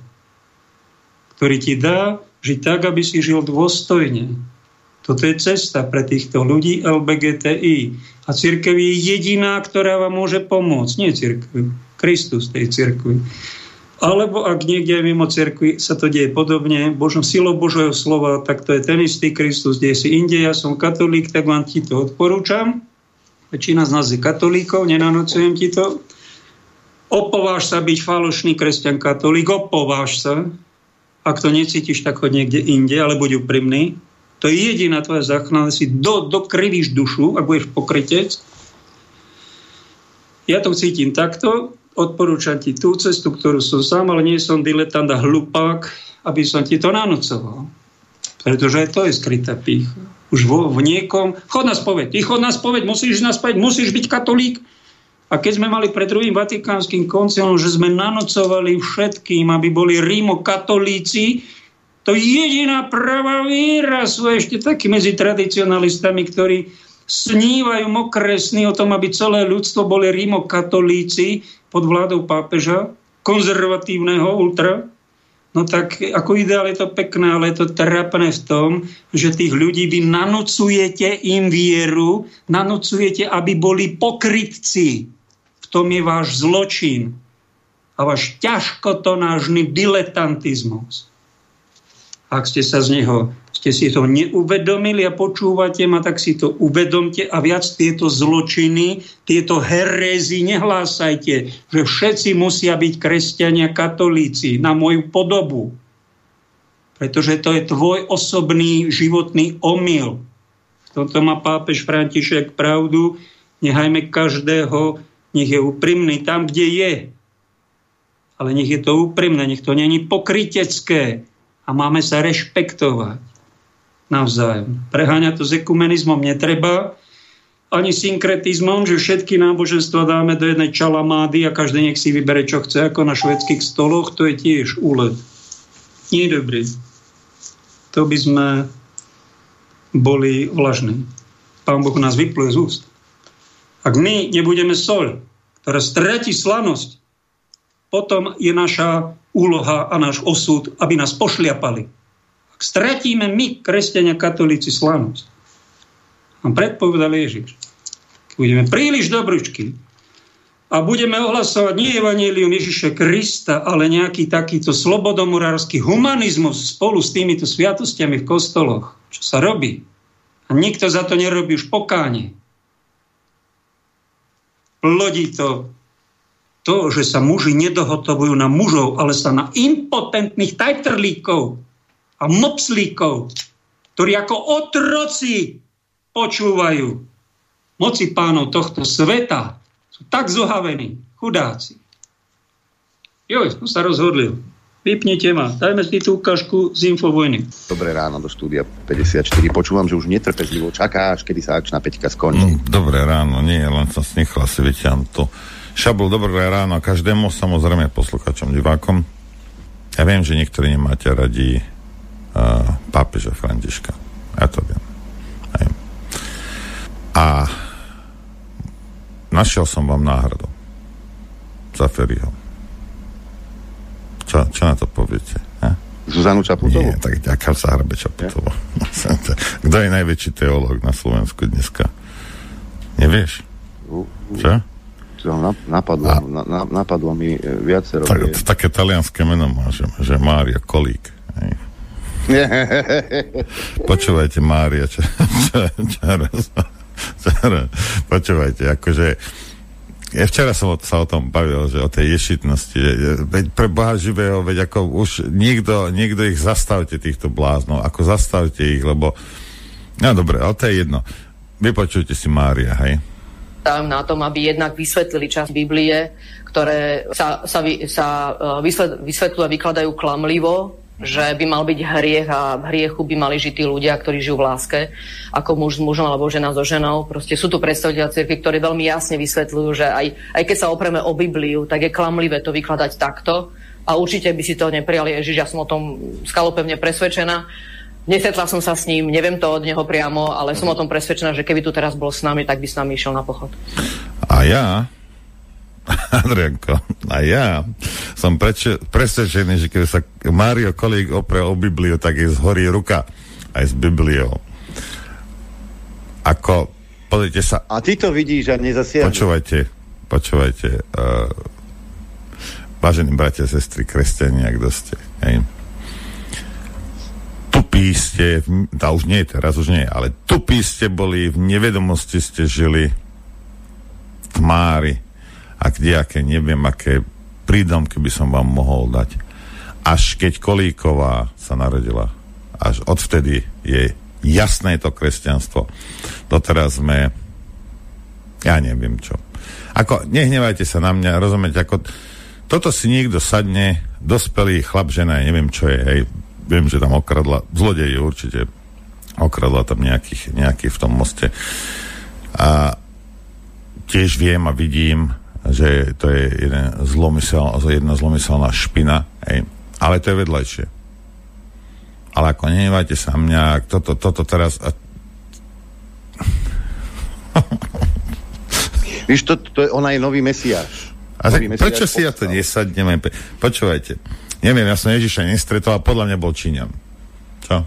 ktorý ti dá žiť tak, aby si žil dôstojne. Toto je cesta pre týchto ľudí LBGTI. A církev je jediná, ktorá vám môže pomôcť. Nie církev, Kristus tej církvi. Alebo ak niekde mimo cirkvi sa to deje podobne, Božom silou Božieho slova, tak to je ten istý Kristus, deje si inde, ja som katolík, tak vám ti to odporúčam. Väčšina z nás je katolíkov, nenanocujem ti to. Opováž sa byť falošný kresťan katolík, opováž sa. Ak to necítiš, tak choď niekde inde, ale buď úprimný. To je jediná tvoja záchrana, si do, dokrivíš dušu, ak budeš pokrytec. Ja to cítim takto, odporúčam ti tú cestu, ktorú som sám, ale nie som diletant a hlupák, aby som ti to nanocoval. Pretože aj to je skrytá pícha. Už vo, v niekom... Chod na spoveď. Ty chod na spoveď, musíš na spoveď, musíš byť katolík. A keď sme mali pred druhým vatikánskym koncilom, že sme nanocovali všetkým, aby boli rímokatolíci, to jediná pravá viera sú ešte takí medzi tradicionalistami, ktorí snívajú mokresní o tom, aby celé ľudstvo boli rímokatolíci pod vládou pápeža, konzervatívneho ultra, no tak ako ideál je to pekné, ale je to trápne v tom, že tých ľudí vy nanocujete im vieru, nanocujete, aby boli pokrytci. V tom je váš zločin a váš ťažkotonážny diletantizmus. Ak ste sa z neho ste si to neuvedomili a počúvate ma, tak si to uvedomte a viac tieto zločiny, tieto herézy nehlásajte, že všetci musia byť kresťania katolíci na moju podobu. Pretože to je tvoj osobný životný omyl. V tomto má pápež František pravdu. Nechajme každého, nech je úprimný tam, kde je. Ale nech je to úprimné, nech to není pokrytecké a máme sa rešpektovať navzájom. Preháňať to s ekumenizmom netreba, ani synkretizmom, že všetky náboženstva dáme do jednej čalamády a každý nech si vybere, čo chce, ako na švedských stoloch, to je tiež úlet. Nie je dobrý. To by sme boli vlažní. Pán Boh nás vypluje z úst. Ak my nebudeme sol, ktorá stretí slanosť, potom je naša úloha a náš osud, aby nás pošliapali ak stratíme my, kresťania, katolíci, slanosť, nám predpovedal Ježiš, keď budeme príliš dobručky a budeme ohlasovať nie evanílium Ježiša Krista, ale nejaký takýto slobodomurársky humanizmus spolu s týmito sviatostiami v kostoloch, čo sa robí. A nikto za to nerobí už pokánie. Plodí to to, že sa muži nedohotovujú na mužov, ale sa na impotentných tajtrlíkov, a mopslíkov, ktorí ako otroci počúvajú moci pánov tohto sveta, sú tak zohavení, chudáci. Joj, som sa rozhodlil. Vypnite ma, dajme si tú ukážku z Infovojny. Dobré ráno do štúdia 54. Počúvam, že už netrpezlivo čakáš, kedy sa akčná peťka skončí. No, dobré ráno, nie, len som snechla si vyťam to. Šabul, dobré ráno každému, samozrejme posluchačom, divákom. Ja viem, že niektorí nemáte radi pápeža Františka. Ja to viem. Aj. A našiel som vám náhradu za Ferryho. Čo, čo na to poviete? Ja? Zuzanu Čaputovú? Nie, tak ďaká sa hrabe Čaputovú. Kto je najväčší teológ na Slovensku dneska? Nevieš? Čo? Napadlo, a, na, napadlo mi e, viacero. Tak, také talianské meno má, že, že Mária Kolík. Hej. Počúvajte, Mária, čo, čo, čo, čo, počúvajte, akože ja včera som sa o tom bavil, že o tej ješitnosti, veď pre Boha živého, veď ako už niekto, niekto ich zastavte, týchto bláznov, ako zastavte ich, lebo no dobre, ale to je jedno. Vypočujte si Mária, hej? Na tom, aby jednak vysvetlili časť Biblie, ktoré sa, sa, sa e, vysvetľujú a vykladajú klamlivo, že by mal byť hriech a v hriechu by mali žiť tí ľudia, ktorí žijú v láske, ako muž s mužom alebo žena so ženou. Proste sú tu predstaviteľ cirkvi, ktorí veľmi jasne vysvetľujú, že aj, aj keď sa opreme o Bibliu, tak je klamlivé to vykladať takto. A určite by si to neprijali Ježiš, ja som o tom skalopevne presvedčená. Nesetla som sa s ním, neviem to od neho priamo, ale som o tom presvedčená, že keby tu teraz bol s nami, tak by s nami išiel na pochod. A ja Adrianko, a ja som preč, presvedčený, že keď sa Mário Kolík opre o Bibliu, tak je zhorí ruka aj s Bibliou. Ako, pozrite sa... A ty to vidíš a nezasiahne. Počúvajte, počúvajte. Uh, vážení bratia, sestry, kresťania, kto ste, hej? Tupí ste, tá už nie, teraz už nie, ale tupí ste boli, v nevedomosti ste žili, tmári, a kdejaké, neviem, aké prídomky by som vám mohol dať. Až keď Kolíková sa narodila, až odvtedy je jasné to kresťanstvo. Doteraz sme, ja neviem čo. Ako, nehnevajte sa na mňa, rozumiete, ako toto si niekto sadne, dospelý chlap, žena, neviem čo je, hej, viem, že tam okradla, zlodej určite okradla tam nejakých, nejaký v tom moste. A tiež viem a vidím, že to je jeden zlomysel, jedna zlomyselná špina, hej. ale to je vedľajšie. Ale ako nenevajte sa mňa, toto, toto teraz... A... Víš, to, to je, ona je nový mesiáš. A tak, mesiáš prečo si ja to nesadnem? Počúvajte, neviem, ja som Ježiša nestretol a podľa mňa bol Číňan. Čo?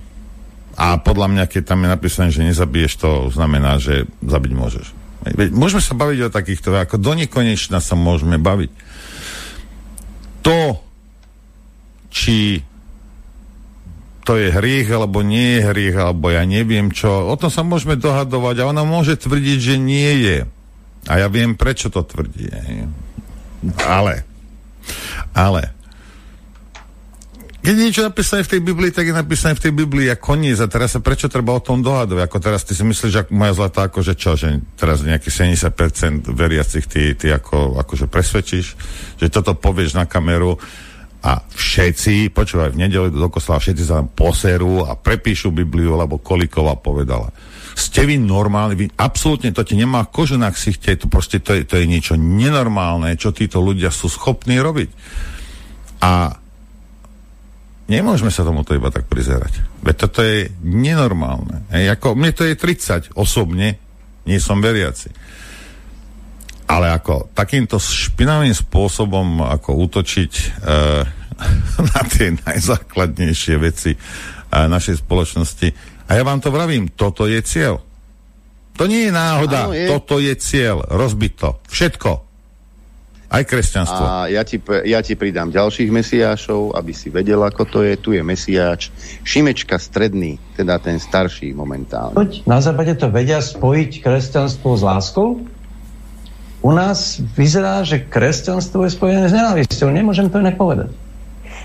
A podľa mňa, keď tam je napísané, že nezabiješ, to znamená, že zabiť môžeš. Môžeme sa baviť o takýchto, ako do nekonečna sa môžeme baviť. To, či to je hriech, alebo nie je hriech, alebo ja neviem čo, o tom sa môžeme dohadovať a ona môže tvrdiť, že nie je. A ja viem, prečo to tvrdí. Ale, ale, keď je niečo napísané v tej Biblii, tak je napísané v tej Biblii a koniec. A teraz sa prečo treba o tom dohadovať? Ako teraz ty si myslíš, že moja zlatá, akože čo, že teraz nejaký 70% veriacich ty, ty ako, akože presvedčíš, že toto povieš na kameru a všetci, počúvaj, v nedelu do kostola všetci sa tam poserú a prepíšu Bibliu, lebo Kolikova povedala. Ste vy normálni, vy absolútne to ti nemá kožu na ksichte, to proste to je, to je niečo nenormálne, čo títo ľudia sú schopní robiť. A Nemôžeme sa tomuto iba tak prizerať. Veď toto je nenormálne. Hej, ako, mne to je 30 osobne, nie som veriaci. Ale ako takýmto špinavým spôsobom ako útočiť e, na tie najzákladnejšie veci e, našej spoločnosti. A ja vám to vravím, toto je cieľ. To nie je náhoda, Áno, je. toto je cieľ. Rozbiť to. Všetko. Aj kresťanstvo. A ja ti, ja ti pridám ďalších mesiášov, aby si vedel, ako to je. Tu je mesiáč Šimečka stredný, teda ten starší momentálne. Na západe to vedia spojiť kresťanstvo s láskou? U nás vyzerá, že kresťanstvo je spojené s nenávisťou. Nemôžem to inak povedať.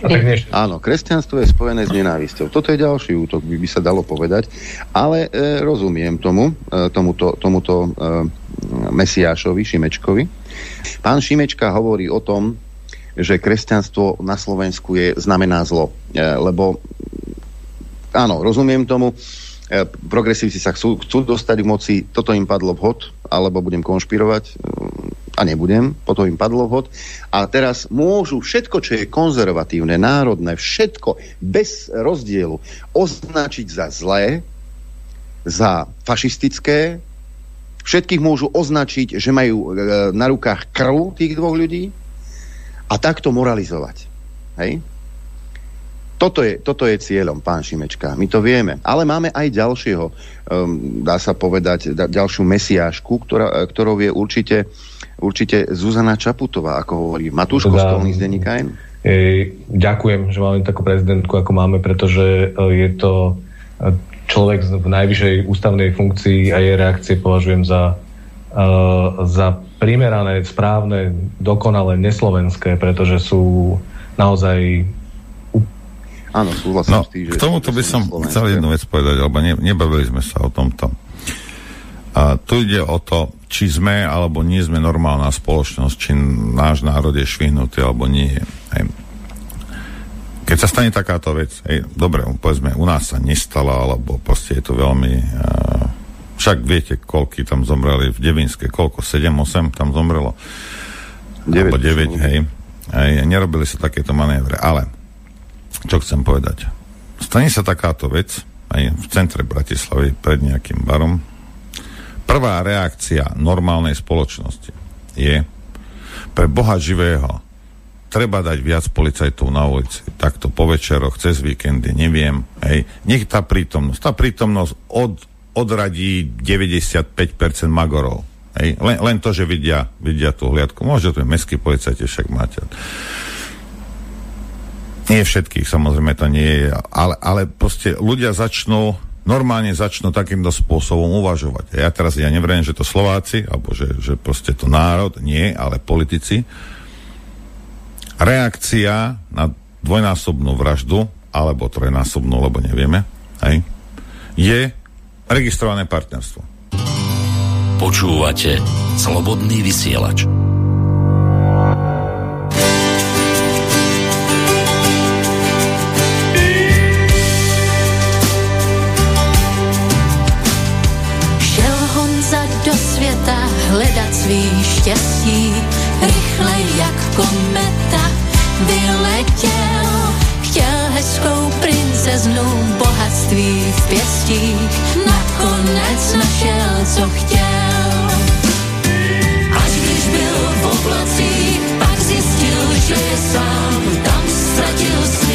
Áno, kresťanstvo je spojené s nenávisťou. Toto je ďalší útok, by, by sa dalo povedať. Ale e, rozumiem tomu, e, tomuto, tomuto e, Mesiášovi, Šimečkovi. Pán Šimečka hovorí o tom, že kresťanstvo na Slovensku je, znamená zlo. E, lebo áno, rozumiem tomu, e, progresívci sa chcú, chcú dostať k moci, toto im padlo vhod, alebo budem konšpirovať, a nebudem, potom im padlo vhod. A teraz môžu všetko, čo je konzervatívne, národné, všetko bez rozdielu označiť za zlé, za fašistické, všetkých môžu označiť, že majú e, na rukách krv tých dvoch ľudí a takto moralizovať. Hej? Toto je, toto je cieľom, pán Šimečka. My to vieme. Ale máme aj ďalšieho, um, dá sa povedať, da, ďalšiu mesiášku, ktorá, ktorou je určite určite Zuzana Čaputová, ako hovorí Matúško teda, z denníka e, Ďakujem, že máme takú prezidentku, ako máme, pretože e, je to e, človek v najvyššej ústavnej funkcii a jej reakcie považujem za, za primerané, správne, dokonale neslovenské, pretože sú naozaj Áno, súhlasím no, s tým, že... K tomuto by som chcel jednu vec povedať, lebo ne, nebavili sme sa o tomto. A tu ide o to, či sme alebo nie sme normálna spoločnosť, či náš národ je švihnutý alebo nie. Hej. Keď sa stane takáto vec, hej, dobre, povedzme, u nás sa nestala, alebo proste je to veľmi... Uh, však viete, koľky tam zomreli v Devinske, koľko? 7, 8 tam zomrelo? 9. Alebo 9, hej. hej. Nerobili sa takéto manévre, ale čo chcem povedať? Stane sa takáto vec aj v centre Bratislavy pred nejakým barom. Prvá reakcia normálnej spoločnosti je pre Boha živého treba dať viac policajtov na ulici. Takto po večeroch, cez víkendy, neviem. Hej. Nech tá prítomnosť, tá prítomnosť od, odradí 95% magorov. Hej. Len, len to, že vidia, vidia tú hliadku. Môže to mestskí policajti však máte. Nie všetkých, samozrejme to nie je, ale, ale proste ľudia začnú normálne začnú takýmto spôsobom uvažovať. Ja teraz ja nevriem, že to Slováci, alebo že, že proste to národ, nie, ale politici, reakcia na dvojnásobnú vraždu, alebo trojnásobnú, lebo nevieme, hej, je registrované partnerstvo. Počúvate Slobodný vysielač. Svý štěstí, rychle jak kometa vyletěl. Chtěl hezkou princeznu, bohatství v pěstích, nakonec našel, co chtěl. Až když byl v oblacích, pak zjistil, že je sám, tam ztratil sny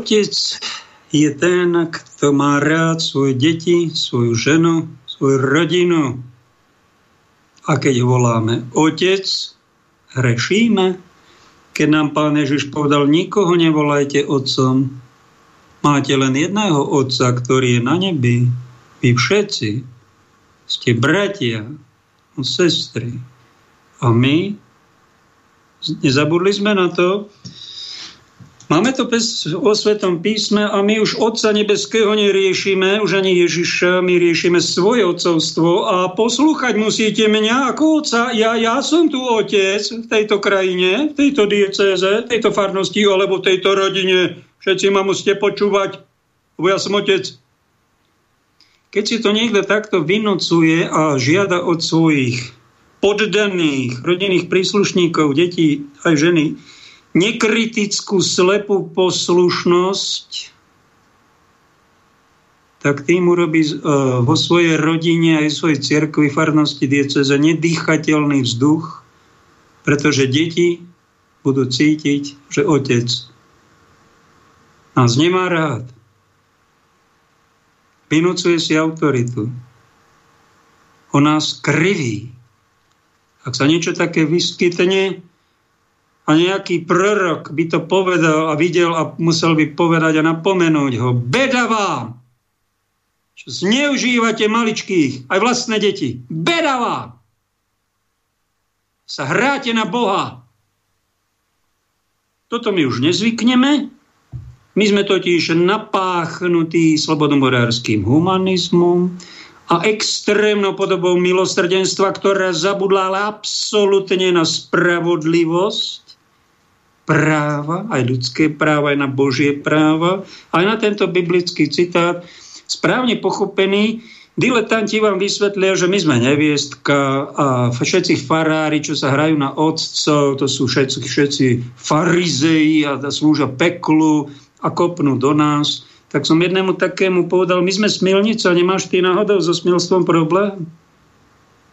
Otec je ten, kto má rád svoje deti, svoju ženu, svoju rodinu. A keď voláme Otec, hrešíme. Keď nám Pán Ježiš povedal, nikoho nevolajte Otcom, máte len jedného Otca, ktorý je na nebi. Vy všetci ste bratia sestry. A my nezabudli sme na to, Máme to bez, o Svetom písme a my už Otca Nebeského neriešime, už ani Ježiša, my riešime svoje otcovstvo a poslúchať musíte mňa ako Otca. Ja, ja som tu Otec v tejto krajine, v tejto diecéze, v tejto farnosti alebo v tejto rodine. Všetci ma musíte počúvať, lebo ja som Otec. Keď si to niekto takto vynocuje a žiada od svojich poddaných rodinných príslušníkov, detí aj ženy, nekritickú slepú poslušnosť, tak tým urobí uh, vo svojej rodine aj svojej cirkvi farnosti dieceze nedýchateľný vzduch, pretože deti budú cítiť, že otec nás nemá rád. Vynúcuje si autoritu. On nás kriví. Ak sa niečo také vyskytne a nejaký prorok by to povedal a videl a musel by povedať a napomenúť ho, beda vám, čo zneužívate maličkých, aj vlastné deti, beda vám, sa hráte na Boha. Toto my už nezvykneme, my sme totiž napáchnutí slobodomorárským humanizmom a extrémnou podobou milosrdenstva, ktorá zabudla ale absolútne na spravodlivosť, práva, aj ľudské práva, aj na Božie práva, aj na tento biblický citát, správne pochopený, Diletanti vám vysvetlia, že my sme neviestka a všetci farári, čo sa hrajú na otcov, to sú všetci, všetci farizei a slúžia peklu a kopnú do nás, tak som jednému takému povedal, my sme smilnica, nemáš ty náhodou so smilstvom problém?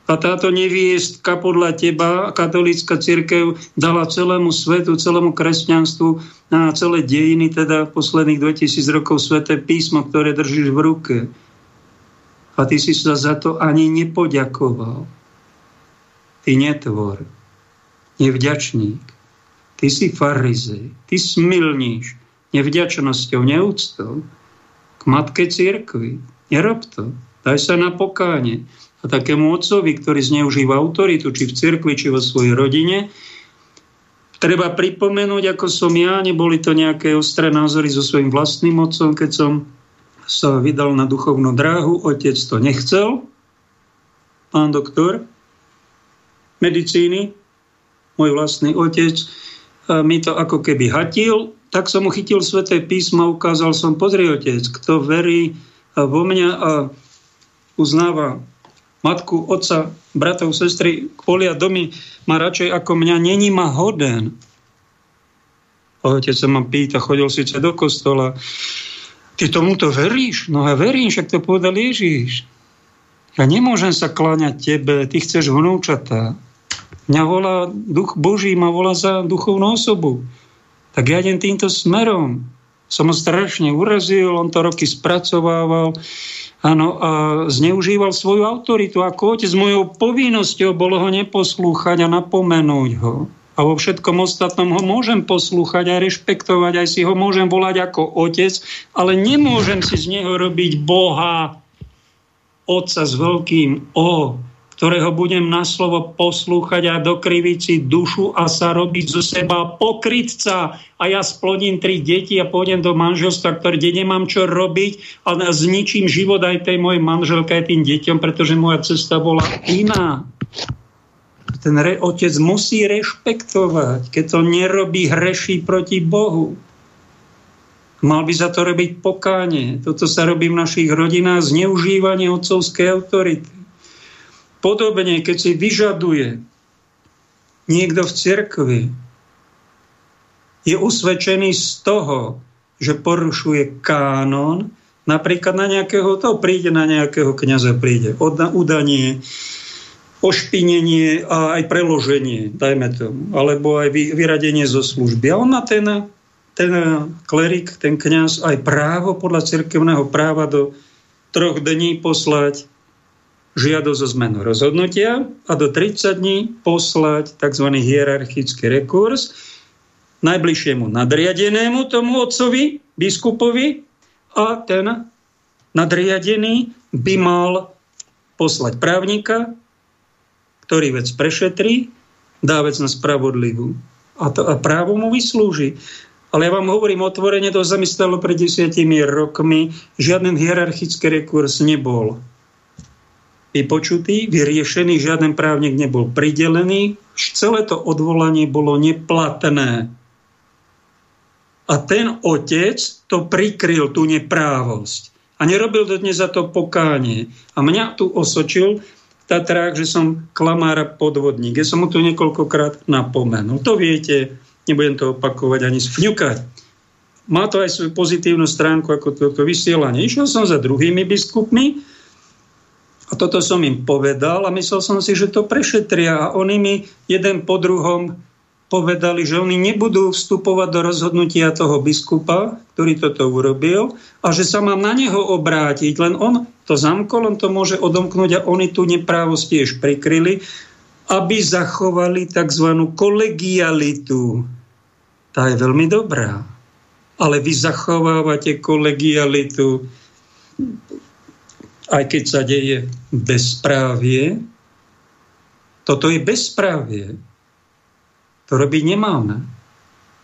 A táto neviestka podľa teba, katolícka církev, dala celému svetu, celému kresťanstvu na celé dejiny, teda posledných 2000 rokov sveté písmo, ktoré držíš v ruke. A ty si sa za to ani nepoďakoval. Ty netvor, nevďačník. Ty si farizej, ty smilníš nevďačnosťou, neúctou k matke církvy. Nerob to. Daj sa na pokáne. A takému otcovi, ktorý zneužíva autoritu, či v cirkvi, či vo svojej rodine, treba pripomenúť, ako som ja, neboli to nejaké ostré názory so svojím vlastným otcom, keď som sa vydal na duchovnú dráhu, otec to nechcel, pán doktor medicíny, môj vlastný otec, mi to ako keby hatil, tak som mu chytil sveté písmo, ukázal som, pozri otec, kto verí vo mňa a uznáva matku, otca, bratov, sestry, polia domy má radšej ako mňa, není ma hoden. A otec sa ma pýta, chodil síce do kostola, ty tomuto veríš? No ja verím, však to povedal Ježíš. Ja nemôžem sa kláňať tebe, ty chceš vnúčatá. Mňa volá, duch Boží ma volá za duchovnú osobu tak ja idem týmto smerom. Som ho strašne urazil, on to roky spracovával áno, a zneužíval svoju autoritu ako otec. Mojou povinnosťou bolo ho neposlúchať a napomenúť ho. A vo všetkom ostatnom ho môžem poslúchať a rešpektovať, aj si ho môžem volať ako otec, ale nemôžem si z neho robiť Boha, otca s veľkým O ktorého budem na slovo poslúchať a dokriviť si dušu a sa robiť zo seba pokrytca a ja splodím tri deti a pôjdem do manželstva, ktoré kde nemám čo robiť a zničím život aj tej mojej manželke aj tým deťom, pretože moja cesta bola iná. Ten re- otec musí rešpektovať. Keď to nerobí, hreší proti Bohu. Mal by za to robiť pokánie. Toto sa robí v našich rodinách, zneužívanie otcovskej autority. Podobne, keď si vyžaduje niekto v cirkvi, je usvedčený z toho, že porušuje kánon, napríklad na nejakého, to príde na nejakého kniaza, príde udanie, ošpinenie a aj preloženie, dajme tomu, alebo aj vyradenie zo služby. A on má ten, ten klerik, ten kňaz aj právo podľa cirkevného práva do troch dní poslať žiadosť o zmenu rozhodnutia a do 30 dní poslať tzv. hierarchický rekurs najbližšiemu nadriadenému tomu otcovi, biskupovi a ten nadriadený by mal poslať právnika, ktorý vec prešetrí, dá vec na spravodlivú. A, to, a právo mu vyslúži. Ale ja vám hovorím otvorene, to sa mi stalo pred desiatimi rokmi, žiaden hierarchický rekurs nebol vypočutý, vyriešený, žiaden právnik nebol pridelený, celé to odvolanie bolo neplatné. A ten otec to prikryl, tú neprávosť. A nerobil to dnes za to pokánie. A mňa tu osočil v Tatrách, že som klamára podvodník. Ja som mu to niekoľkokrát napomenul. To viete, nebudem to opakovať ani sfňukať. má to aj svoju pozitívnu stránku ako toto vysielanie. Išiel som za druhými biskupmi a toto som im povedal a myslel som si, že to prešetria a oni mi jeden po druhom povedali, že oni nebudú vstupovať do rozhodnutia toho biskupa, ktorý toto urobil a že sa mám na neho obrátiť. Len on to zamkol, on to môže odomknúť a oni tú neprávosť tiež prikryli, aby zachovali tzv. kolegialitu. Tá je veľmi dobrá. Ale vy zachovávate kolegialitu, aj keď sa deje bezprávie. Toto je bezprávie to robiť nemáme.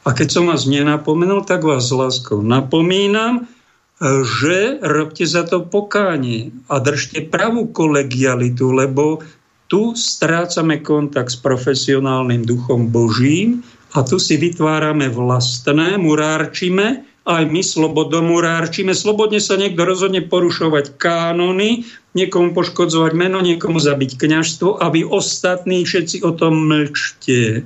A keď som vás nenapomenul, tak vás s láskou napomínam, že robte za to pokánie a držte pravú kolegialitu, lebo tu strácame kontakt s profesionálnym duchom Božím a tu si vytvárame vlastné, murárčime, aj my slobodomurárčime. Slobodne sa niekto rozhodne porušovať kánony, niekomu poškodzovať meno, niekomu zabiť kňažstvo a vy ostatní všetci o tom mlčte.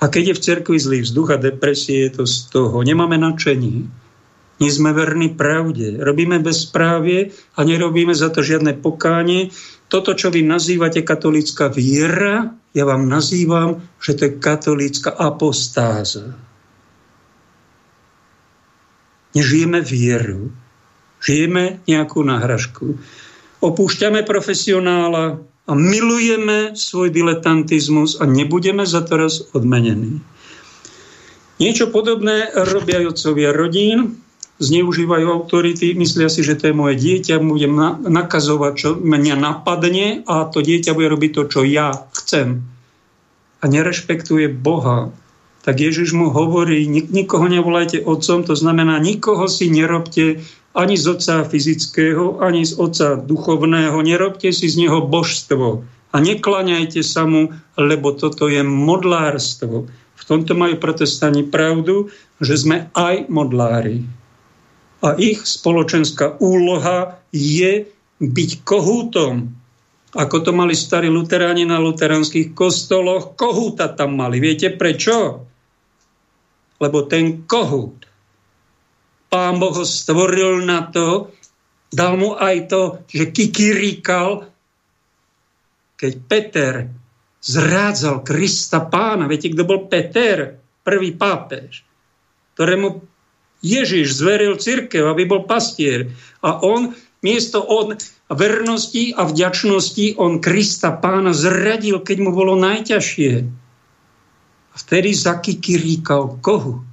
A keď je v cerkvi zlý vzduch a depresie, je to z toho. Nemáme nadšení. Nie sme verní pravde. Robíme bezprávie a nerobíme za to žiadne pokánie. Toto, čo vy nazývate katolická viera, ja vám nazývam, že to je katolická apostáza. Nežijeme vieru. Žijeme nejakú náhražku. Opúšťame profesionála, a milujeme svoj diletantizmus a nebudeme za to raz odmenení. Niečo podobné robia otcovia rodín, zneužívajú autority, myslia si, že to je moje dieťa, budem nakazovať, čo mňa napadne a to dieťa bude robiť to, čo ja chcem. A nerešpektuje Boha. Tak Ježiš mu hovorí, nik- nikoho nevolajte otcom, to znamená, nikoho si nerobte ani z otca fyzického, ani z otca duchovného. Nerobte si z neho božstvo a neklaňajte sa mu, lebo toto je modlárstvo. V tomto majú protestanti pravdu, že sme aj modlári. A ich spoločenská úloha je byť kohútom. Ako to mali starí luteráni na luteránskych kostoloch, kohúta tam mali. Viete prečo? Lebo ten kohút Pán Boh ho stvoril na to, dal mu aj to, že kikiríkal, keď Peter zrádzal Krista pána. Viete, kto bol Peter? Prvý pápež, ktorému Ježiš zveril církev, aby bol pastier. A on miesto on vernosti a vďačnosti on Krista pána zradil, keď mu bolo najťažšie. A vtedy zakikiríkal kohút.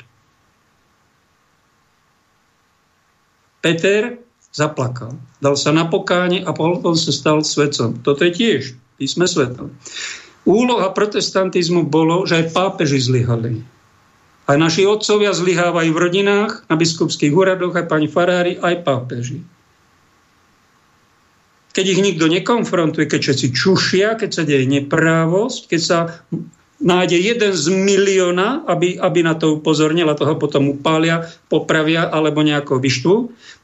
Peter zaplakal. Dal sa na pokáne a potom sa stal svetcom. Toto je tiež písme svetom. Úloha protestantizmu bolo, že aj pápeži zlyhali. Aj naši otcovia zlyhávajú v rodinách, na biskupských úradoch, aj pani farári, aj pápeži. Keď ich nikto nekonfrontuje, keď všetci čušia, keď sa deje neprávosť, keď sa nájde jeden z milióna, aby, aby na to upozornil toho potom upália, popravia alebo nejako vyštvu.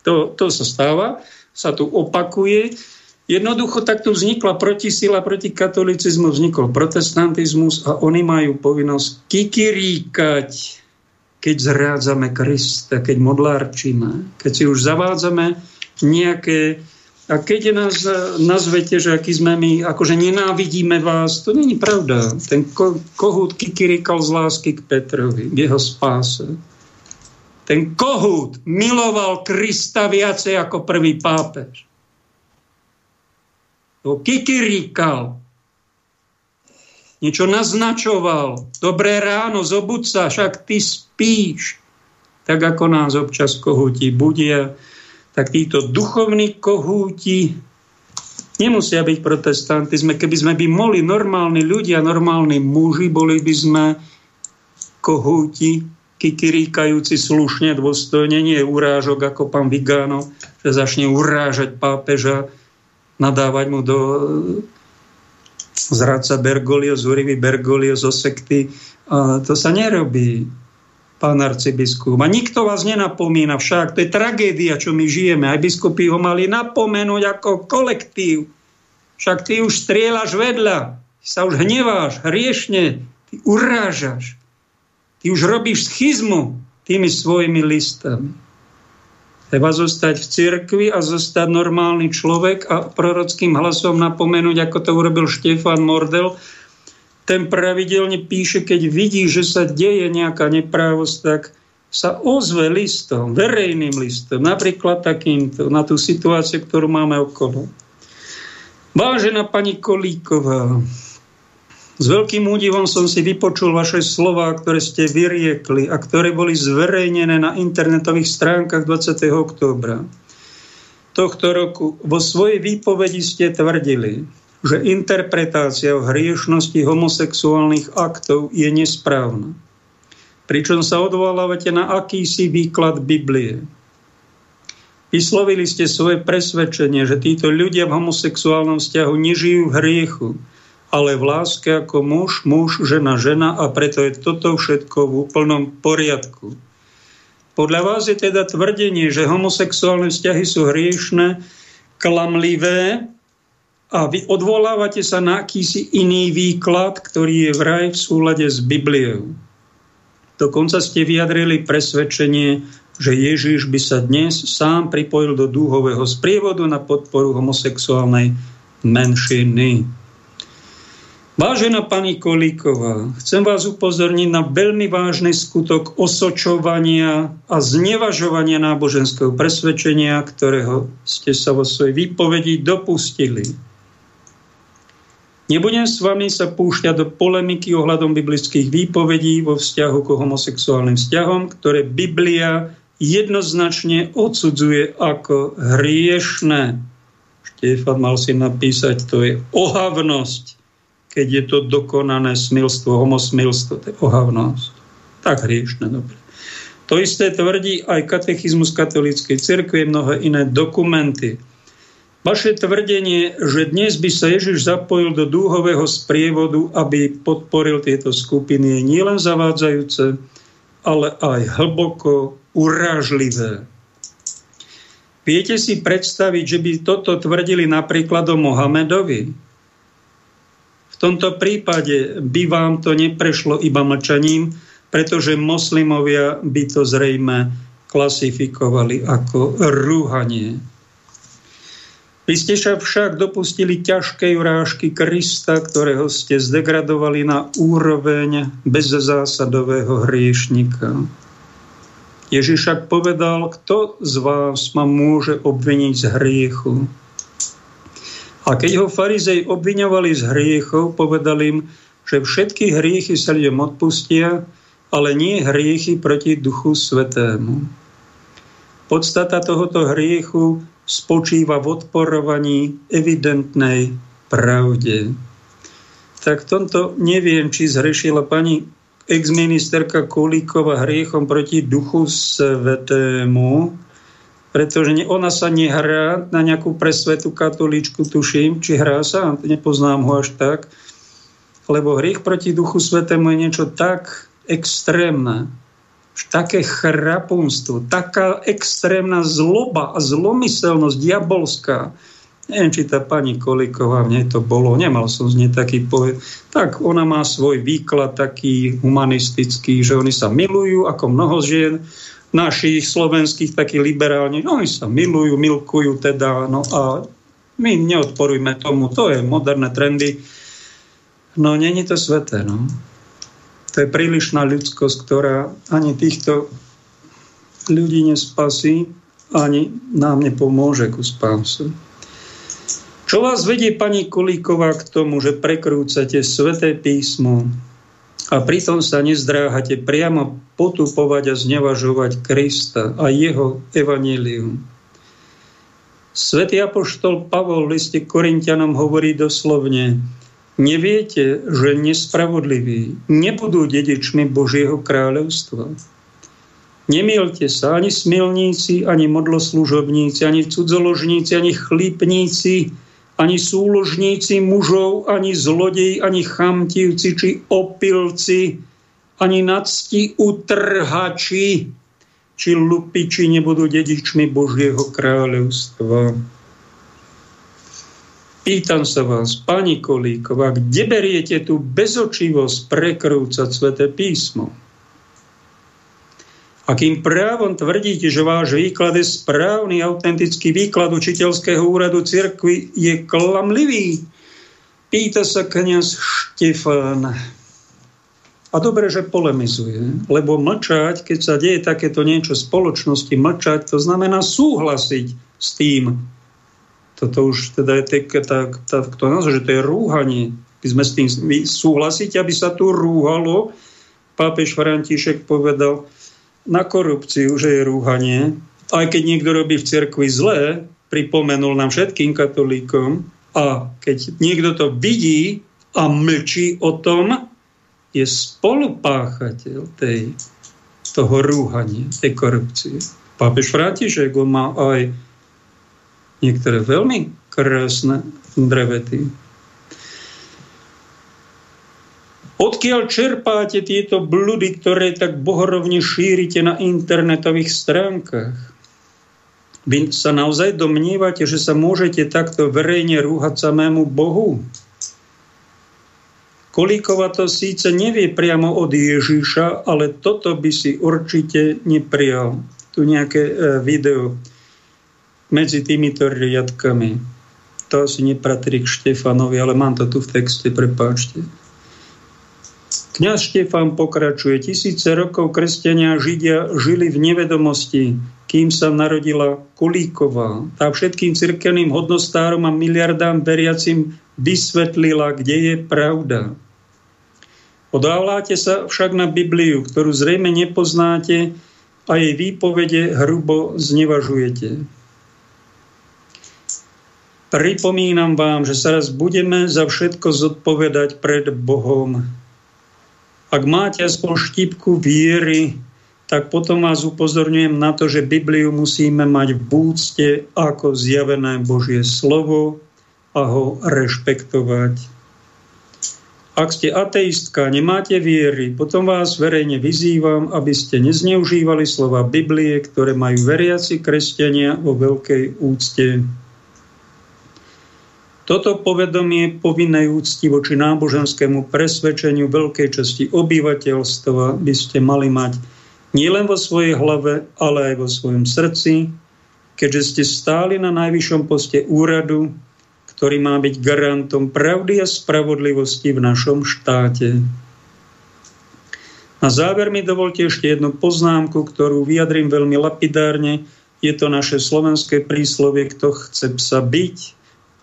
To, to sa stáva, sa tu opakuje. Jednoducho takto vznikla protisila proti katolicizmu, vznikol protestantizmus a oni majú povinnosť kikiríkať, keď zrádzame Krista, keď modlárčime, keď si už zavádzame nejaké a keď nás nazvete, že aký sme my, akože nenávidíme vás, to není pravda. Ten ko- kohút kikirikal z lásky k Petrovi, k jeho spáse. Ten kohút miloval Krista viacej ako prvý pápež. To kikirikal. Niečo naznačoval. Dobré ráno, zobud sa, však ty spíš. Tak ako nás občas kohúti budia tak títo duchovní kohúti nemusia byť protestanti. Sme, keby sme by mohli normálni ľudia, normálni muži, boli by sme kohúti, kikiríkajúci slušne, dôstojne, nie urážok ako pán Vigano, že začne urážať pápeža, nadávať mu do zradca Bergoglio, zúrivý Bergoglio zo sekty. A to sa nerobí pán arcibiskup. A nikto vás nenapomína však. To je tragédia, čo my žijeme. Aj biskupy ho mali napomenúť ako kolektív. Však ty už strieľaš vedľa. Ty sa už hneváš, hriešne. Ty urážaš. Ty už robíš schizmu. tými svojimi listami. Treba zostať v cirkvi a zostať normálny človek a prorockým hlasom napomenúť, ako to urobil Štefan Mordel. Ten pravidelne píše, keď vidí, že sa deje nejaká neprávosť, tak sa ozve listom, verejným listom, napríklad takýmto, na tú situáciu, ktorú máme okolo. Vážená pani Kolíková, s veľkým údivom som si vypočul vaše slova, ktoré ste vyriekli a ktoré boli zverejnené na internetových stránkach 20. októbra tohto roku. Vo svojej výpovedi ste tvrdili, že interpretácia o hriešnosti homosexuálnych aktov je nesprávna. Pričom sa odvolávate na akýsi výklad Biblie. Vyslovili ste svoje presvedčenie, že títo ľudia v homosexuálnom vzťahu nežijú v hriechu, ale v láske ako muž, muž, žena, žena a preto je toto všetko v úplnom poriadku. Podľa vás je teda tvrdenie, že homosexuálne vzťahy sú hriešne, klamlivé a vy odvolávate sa na akýsi iný výklad, ktorý je vraj v súlade s Bibliou. Dokonca ste vyjadrili presvedčenie, že Ježiš by sa dnes sám pripojil do dúhového sprievodu na podporu homosexuálnej menšiny. Vážená pani Kolíková, chcem vás upozorniť na veľmi vážny skutok osočovania a znevažovania náboženského presvedčenia, ktorého ste sa vo svojej výpovedi dopustili. Nebudem s vami sa púšťať do polemiky ohľadom biblických výpovedí vo vzťahu k homosexuálnym vzťahom, ktoré Biblia jednoznačne odsudzuje ako hriešné. Štefan mal si napísať, to je ohavnosť keď je to dokonané smilstvo, homosmilstvo, to je ohavnosť. Tak hriešne, dobre. To isté tvrdí aj katechizmus katolíckej cirkvi, mnohé iné dokumenty. Vaše tvrdenie, že dnes by sa Ježiš zapojil do dúhového sprievodu, aby podporil tieto skupiny, je nielen zavádzajúce, ale aj hlboko urážlivé. Viete si predstaviť, že by toto tvrdili napríklad o Mohamedovi, tomto prípade by vám to neprešlo iba mlčaním, pretože moslimovia by to zrejme klasifikovali ako rúhanie. Vy ste sa však dopustili ťažkej urážky Krista, ktorého ste zdegradovali na úroveň bezzásadového hriešnika. Ježiš však povedal, kto z vás ma môže obviniť z hriechu. A keď ho farizej obviňovali z hriechov, povedali im, že všetky hriechy sa ľuďom odpustia, ale nie hriechy proti Duchu Svetému. Podstata tohoto hriechu spočíva v odporovaní evidentnej pravde. Tak tomto neviem, či zhrešila pani exministerka Kulíková hriechom proti Duchu Svetému, pretože ona sa nehrá na nejakú presvetú katolíčku, tuším, či hrá sa, nepoznám ho až tak, lebo hriech proti Duchu Svetému je niečo tak extrémne, také chrapunstvo, taká extrémna zloba a zlomyselnosť diabolská. Neviem, či tá pani Koliková, mne to bolo, nemal som z nej taký poved. Tak ona má svoj výklad taký humanistický, že oni sa milujú ako mnoho žien, našich slovenských takí liberálni, no oni sa milujú, milkujú teda, no a my neodporujme tomu, to je moderné trendy. No není to sveté, no. To je prílišná ľudskosť, ktorá ani týchto ľudí nespasí, ani nám nepomôže ku spásu. Čo vás vedie, pani Kulíková, k tomu, že prekrúcate sveté písmo, a pritom sa nezdráhate priamo potupovať a znevažovať Krista a jeho evanílium. Svetý apoštol Pavol v liste Korintianom hovorí doslovne, neviete, že nespravodliví nebudú dedičmi Božieho kráľovstva. Nemielte sa ani smilníci, ani modloslužobníci, ani cudzoložníci, ani chlípníci, ani súložníci mužov, ani zlodej, ani chamtivci, či opilci, ani nadsti utrhači, či lupiči nebudú dedičmi Božieho kráľovstva. Pýtam sa vás, pani Kolíková, kde beriete tú bezočivosť prekrúcať sväté písmo? Akým právom tvrdíte, že váš výklad je správny, autentický výklad učiteľského úradu cirkvi je klamlivý? Pýta sa kniaz Štefán. A dobre, že polemizuje, lebo mlčať, keď sa deje takéto niečo v spoločnosti, mlčať, to znamená súhlasiť s tým. Toto už teda je tak, tak, tak to nazva, že to je rúhanie. By sme s tým súhlasiť, aby sa tu rúhalo. Pápež František povedal, na korupciu, že je rúhanie. Aj keď niekto robí v cirkvi zlé, pripomenul nám všetkým katolíkom, a keď niekto to vidí a mlčí o tom, je spolupáchateľ tej, toho rúhania, tej korupcie. Pápež František má aj niektoré veľmi krásne drevety. Odkiaľ čerpáte tieto bludy, ktoré tak bohorovne šírite na internetových stránkach? Vy sa naozaj domnívate, že sa môžete takto verejne rúhať samému Bohu? Kolíkova to síce nevie priamo od Ježíša, ale toto by si určite neprijal. Tu nejaké e, video medzi týmito riadkami. To asi nepatrí k Štefanovi, ale mám to tu v texte, prepáčte. Kňaz Štefan pokračuje. Tisíce rokov kresťania Židia žili v nevedomosti, kým sa narodila Kulíková. Tá všetkým cirkevným hodnostárom a miliardám veriacim vysvetlila, kde je pravda. Odávláte sa však na Bibliu, ktorú zrejme nepoznáte a jej výpovede hrubo znevažujete. Pripomínam vám, že sa raz budeme za všetko zodpovedať pred Bohom. Ak máte aspoň štipku viery, tak potom vás upozorňujem na to, že Bibliu musíme mať v búcte ako zjavené Božie slovo a ho rešpektovať. Ak ste ateistka, nemáte viery, potom vás verejne vyzývam, aby ste nezneužívali slova Biblie, ktoré majú veriaci kresťania vo veľkej úcte. Toto povedomie povinnej úcti voči náboženskému presvedčeniu veľkej časti obyvateľstva by ste mali mať nielen vo svojej hlave, ale aj vo svojom srdci, keďže ste stáli na najvyššom poste úradu, ktorý má byť garantom pravdy a spravodlivosti v našom štáte. Na záver mi dovolte ešte jednu poznámku, ktorú vyjadrím veľmi lapidárne. Je to naše slovenské príslovie, kto chce psa byť,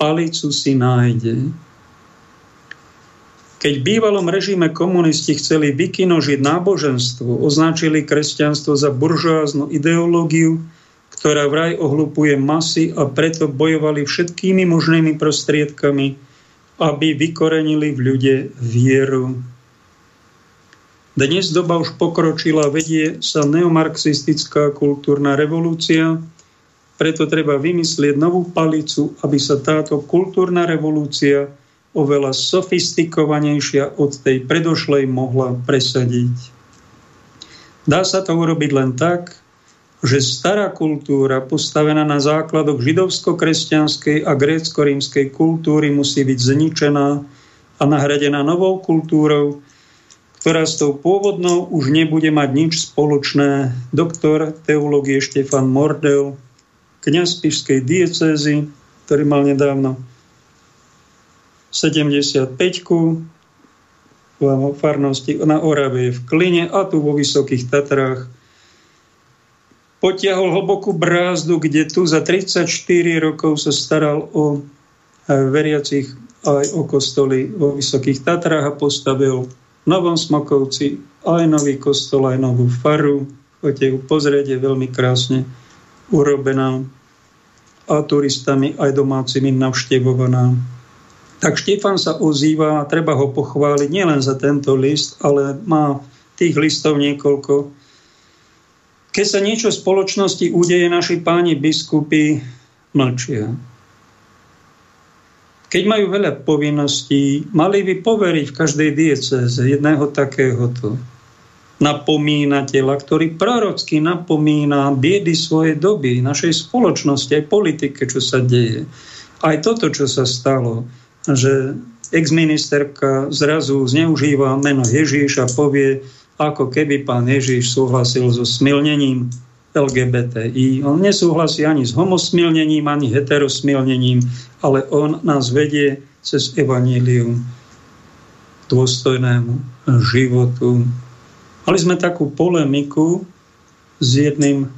palicu si nájde. Keď v bývalom režime komunisti chceli vykinožiť náboženstvo, označili kresťanstvo za buržoáznu ideológiu, ktorá vraj ohlupuje masy a preto bojovali všetkými možnými prostriedkami, aby vykorenili v ľude vieru. Dnes doba už pokročila, vedie sa neomarxistická kultúrna revolúcia, preto treba vymyslieť novú palicu, aby sa táto kultúrna revolúcia oveľa sofistikovanejšia od tej predošlej mohla presadiť. Dá sa to urobiť len tak, že stará kultúra postavená na základoch židovsko-kresťanskej a grécko-rímskej kultúry musí byť zničená a nahradená novou kultúrou, ktorá s tou pôvodnou už nebude mať nič spoločné. Doktor teológie Štefan Mordel kniaz Pišskej diecézy, ktorý mal nedávno 75 v farnosti na Orave v Kline a tu vo Vysokých Tatrách potiahol hlbokú brázdu, kde tu za 34 rokov sa staral o e, veriacich aj o kostoly vo Vysokých Tatrách a postavil v Novom Smokovci aj nový kostol, aj novú faru. Poďte ju pozrieť, je veľmi krásne urobená a turistami aj domácimi navštevovaná. Tak Štefan sa ozýva a treba ho pochváliť nielen za tento list, ale má tých listov niekoľko. Keď sa niečo v spoločnosti udeje, naši páni biskupy mlčia. Keď majú veľa povinností, mali by poveriť v každej dieceze jedného takéhoto napomínateľa, ktorý prorocky napomína biedy svojej doby, našej spoločnosti, aj politike, čo sa deje. Aj toto, čo sa stalo, že exministerka zrazu zneužíva meno Ježíš a povie, ako keby pán Ježiš súhlasil so smilnením LGBTI. On nesúhlasí ani s homosmilnením, ani heterosmilnením, ale on nás vedie cez evanílium dôstojnému životu. Mali sme takú polemiku s jedným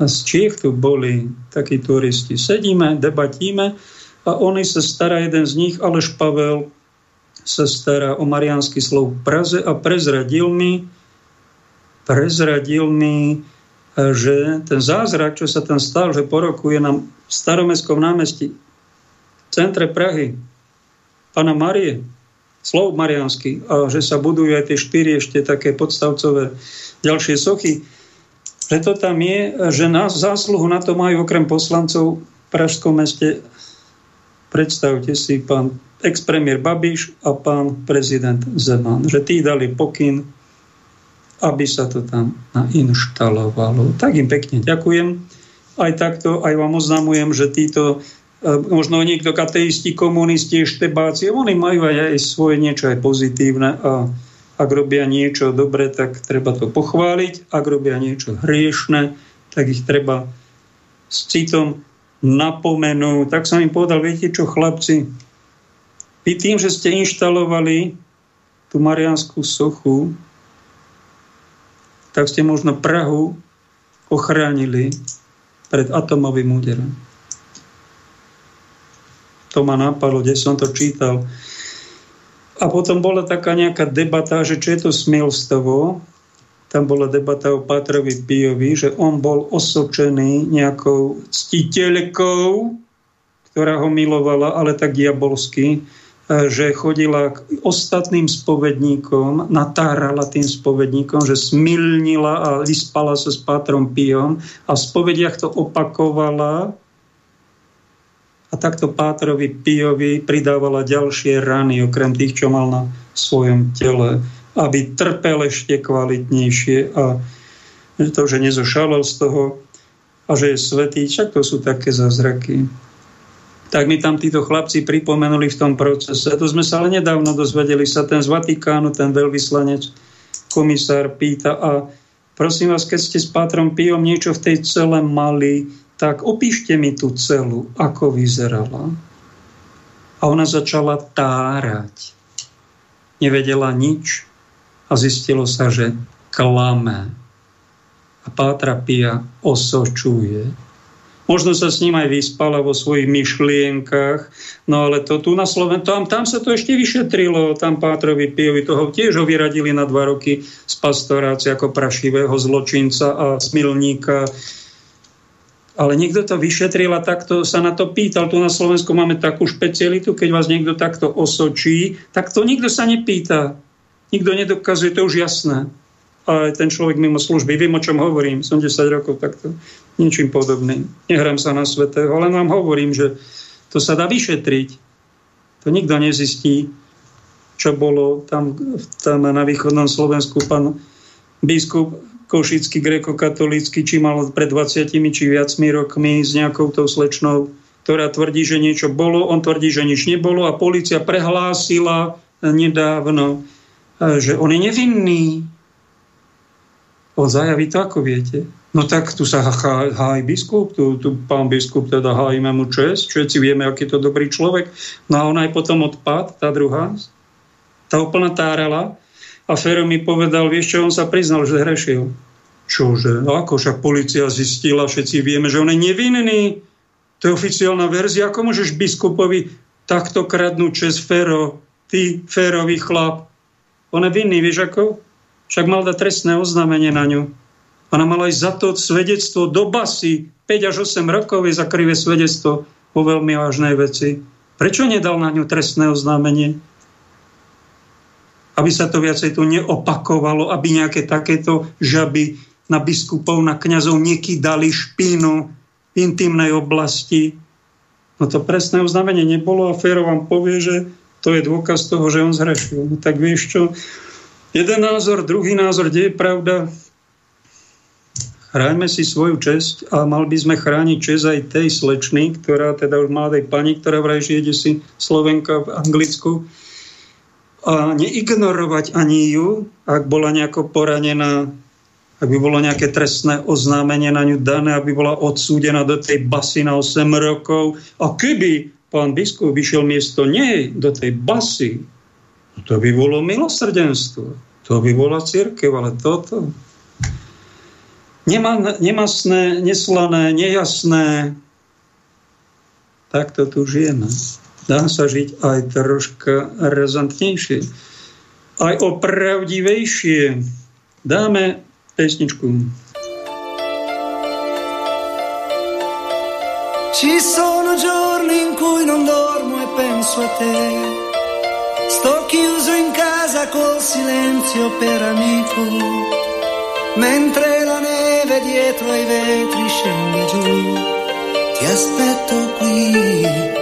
z Čiech tu boli takí turisti. Sedíme, debatíme a oni sa stará, jeden z nich, Aleš Pavel, sa stará o mariánsky slov Praze a prezradil mi, prezradil mi, že ten zázrak, čo sa tam stal, že po roku je na staromestskom námestí v centre Prahy Pana Marie, slov mariansky, a že sa budujú aj tie štyri ešte také podstavcové ďalšie sochy, že to tam je, že nás zásluhu na to majú okrem poslancov v Pražskom meste, predstavte si, pán ex-premiér Babiš a pán prezident Zeman, že tí dali pokyn, aby sa to tam nainštalovalo. Tak im pekne ďakujem. Aj takto, aj vám oznamujem, že títo možno niekto kateisti, komunisti, štebáci, oni majú aj, aj svoje niečo aj pozitívne a ak robia niečo dobre, tak treba to pochváliť. Ak robia niečo hriešne, tak ich treba s citom napomenúť. Tak som im povedal, viete čo, chlapci, vy tým, že ste inštalovali tú marianskú sochu, tak ste možno Prahu ochránili pred atomovým úderom. To ma napadlo, kde som to čítal. A potom bola taká nejaká debata, že čo je to smilstvo. Tam bola debata o Pátrovi Pijovi, že on bol osočený nejakou ctiteľkou, ktorá ho milovala, ale tak diabolsky, že chodila k ostatným spovedníkom, natárala tým spovedníkom, že smilnila a vyspala sa s Pátrom Pijom a v spovediach to opakovala a takto Pátrovi Pijovi pridávala ďalšie rany, okrem tých, čo mal na svojom tele, aby trpel ešte kvalitnejšie a to, že nezošalel z toho a že je svetý, však to sú také zázraky. Tak mi tam títo chlapci pripomenuli v tom procese. To sme sa ale nedávno dozvedeli, sa ten z Vatikánu, ten veľvyslanec, komisár pýta a prosím vás, keď ste s Pátrom Pijom niečo v tej cele mali, tak opíšte mi tú celu, ako vyzerala. A ona začala tárať. Nevedela nič a zistilo sa, že klame. A Pátra Pia osočuje. Možno sa s ním aj vyspala vo svojich myšlienkach, no ale to tu na Slovensku, tam, tam sa to ešte vyšetrilo, tam Pátrovi Pijovi toho tiež ho vyradili na dva roky z pastorácie ako prašivého zločinca a smilníka ale niekto to vyšetril a takto sa na to pýtal. Tu na Slovensku máme takú špecialitu, keď vás niekto takto osočí, tak to nikto sa nepýta. Nikto nedokazuje, to už jasné. A ten človek mimo služby, viem, o čom hovorím, som 10 rokov takto, ničím podobným. Nehrám sa na svetého, len vám hovorím, že to sa dá vyšetriť. To nikto nezistí, čo bolo tam, tam na východnom Slovensku. Pán biskup košický grekokatolícky, či mal pred 20 či viacmi rokmi s nejakou tou slečnou, ktorá tvrdí, že niečo bolo, on tvrdí, že nič nebolo a policia prehlásila nedávno, že on je nevinný. On zajaví to, ako viete. No tak tu sa hájí biskup, tu, tu pán biskup teda hájime mu čest, všetci vieme, aký to dobrý človek. No a on aj potom odpad, tá druhá, tá úplne tárala, a Fero mi povedal, vieš čo, on sa priznal, že hrešil. Čože? No ako však policia zistila, všetci vieme, že on je nevinný. To je oficiálna verzia. Ako môžeš biskupovi takto kradnúť čes Fero? Ty, Ferový chlap. On je vinný, vieš ako? Však mal dať trestné oznámenie na ňu. Ona mala aj za to svedectvo do basy. 5 až 8 rokov je za krivé svedectvo po veľmi vážnej veci. Prečo nedal na ňu trestné oznámenie? Aby sa to viacej tu neopakovalo, aby nejaké takéto žaby na biskupov, na kňazov nekydali špínu v intimnej oblasti. No to presné oznámenie nebolo a Fero vám povie, že to je dôkaz toho, že on zhrešil. No tak vieš čo, jeden názor, druhý názor, kde je pravda, Chráňme si svoju česť a mal by sme chrániť česť aj tej slečny, ktorá teda už mladej pani, ktorá vraj žije si Slovenka v Anglicku, a neignorovať ani ju, ak bola nejako poranená, ak by bolo nejaké trestné oznámenie na ňu dané, aby bola odsúdená do tej basy na 8 rokov. A keby pán biskup vyšiel miesto nej do tej basy, to by bolo milosrdenstvo. To by bola církev, ale toto... Nemá, nemasné, neslané, nejasné. Takto tu žijeme. Dá sa žiť aj troška razantnejšie. Aj opravdivejšie. Dáme pesničku. Ci sono giorni in cui non dormo e penso a te. Sto chiuso in casa col silenzio per amico, mentre la neve dietro ai vetri scende giù. Ti aspetto qui,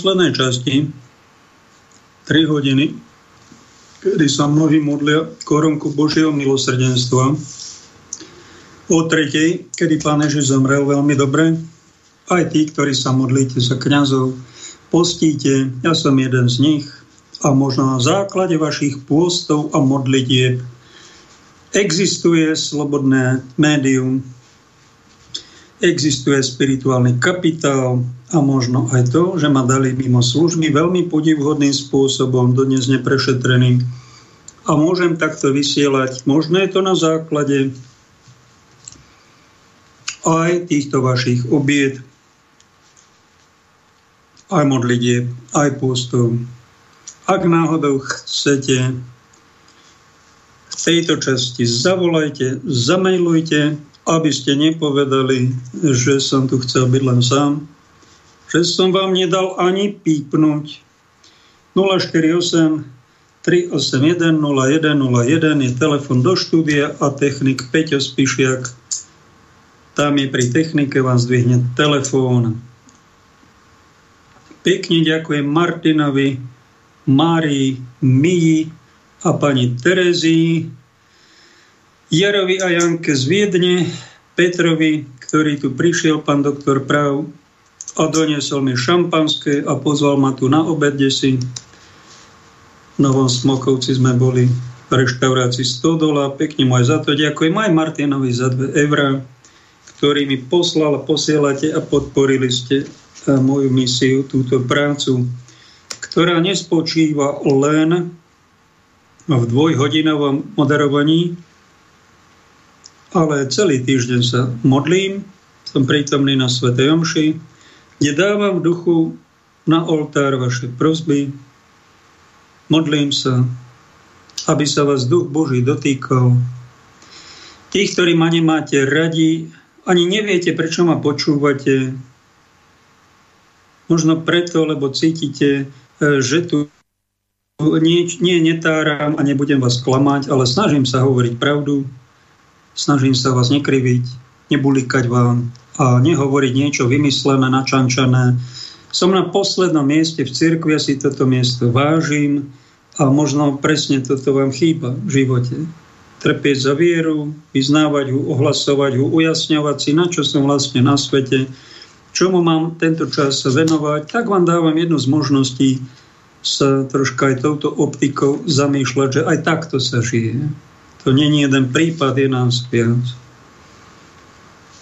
poslednej časti 3 hodiny, kedy sa mnohí modlia korunku Božieho milosrdenstva. O tretej, kedy Pán Ježiš zomrel veľmi dobre. Aj tí, ktorí sa modlíte za kňazov, postíte, ja som jeden z nich a možno na základe vašich pôstov a modlitieb existuje slobodné médium, existuje spirituálny kapitál a možno aj to, že ma dali mimo služby veľmi podivhodným spôsobom, dodnes neprešetreným. A môžem takto vysielať. Možno je to na základe aj týchto vašich obied, aj modlitieb, aj postov. Ak náhodou chcete v tejto časti zavolajte, zamailujte, aby ste nepovedali, že som tu chcel byť len sám, že som vám nedal ani pípnuť. 048 381 0101 je telefon do štúdia a technik Peťo Spišiak. Tam je pri technike, vám zdvihne telefón. Pekne ďakujem Martinovi, Márii, Mii a pani Terezii, Jarovi a Janke z Viedne, Petrovi, ktorý tu prišiel, pán doktor Prav, a doniesol mi šampanské a pozval ma tu na obed si. Novom Smokovci sme boli v reštaurácii 100 dola. Pekne mu aj za to ďakujem. Aj Martinovi za 2 eurá, ktorý mi poslal posielate a podporili ste moju misiu, túto prácu, ktorá nespočíva len v dvojhodinovom moderovaní, ale celý týždeň sa modlím, som prítomný na Svetej Omši, kde dávam v duchu na oltár vaše prosby, modlím sa, aby sa vás duch Boží dotýkal. Tých, ktorí ma nemáte radi, ani neviete, prečo ma počúvate, možno preto, lebo cítite, e, že tu nie, nie netáram a nebudem vás klamať, ale snažím sa hovoriť pravdu, snažím sa vás nekriviť, nebulikať vám a nehovoriť niečo vymyslené, načančané. Som na poslednom mieste v cirkvi, ja si toto miesto vážim a možno presne toto vám chýba v živote. Trpieť za vieru, vyznávať ho, ohlasovať ho, ujasňovať si, na čo som vlastne na svete, čomu mám tento čas venovať, tak vám dávam jednu z možností, sa troška aj touto optikou zamýšľať, že aj takto sa žije. To není jeden prípad, je nás viac.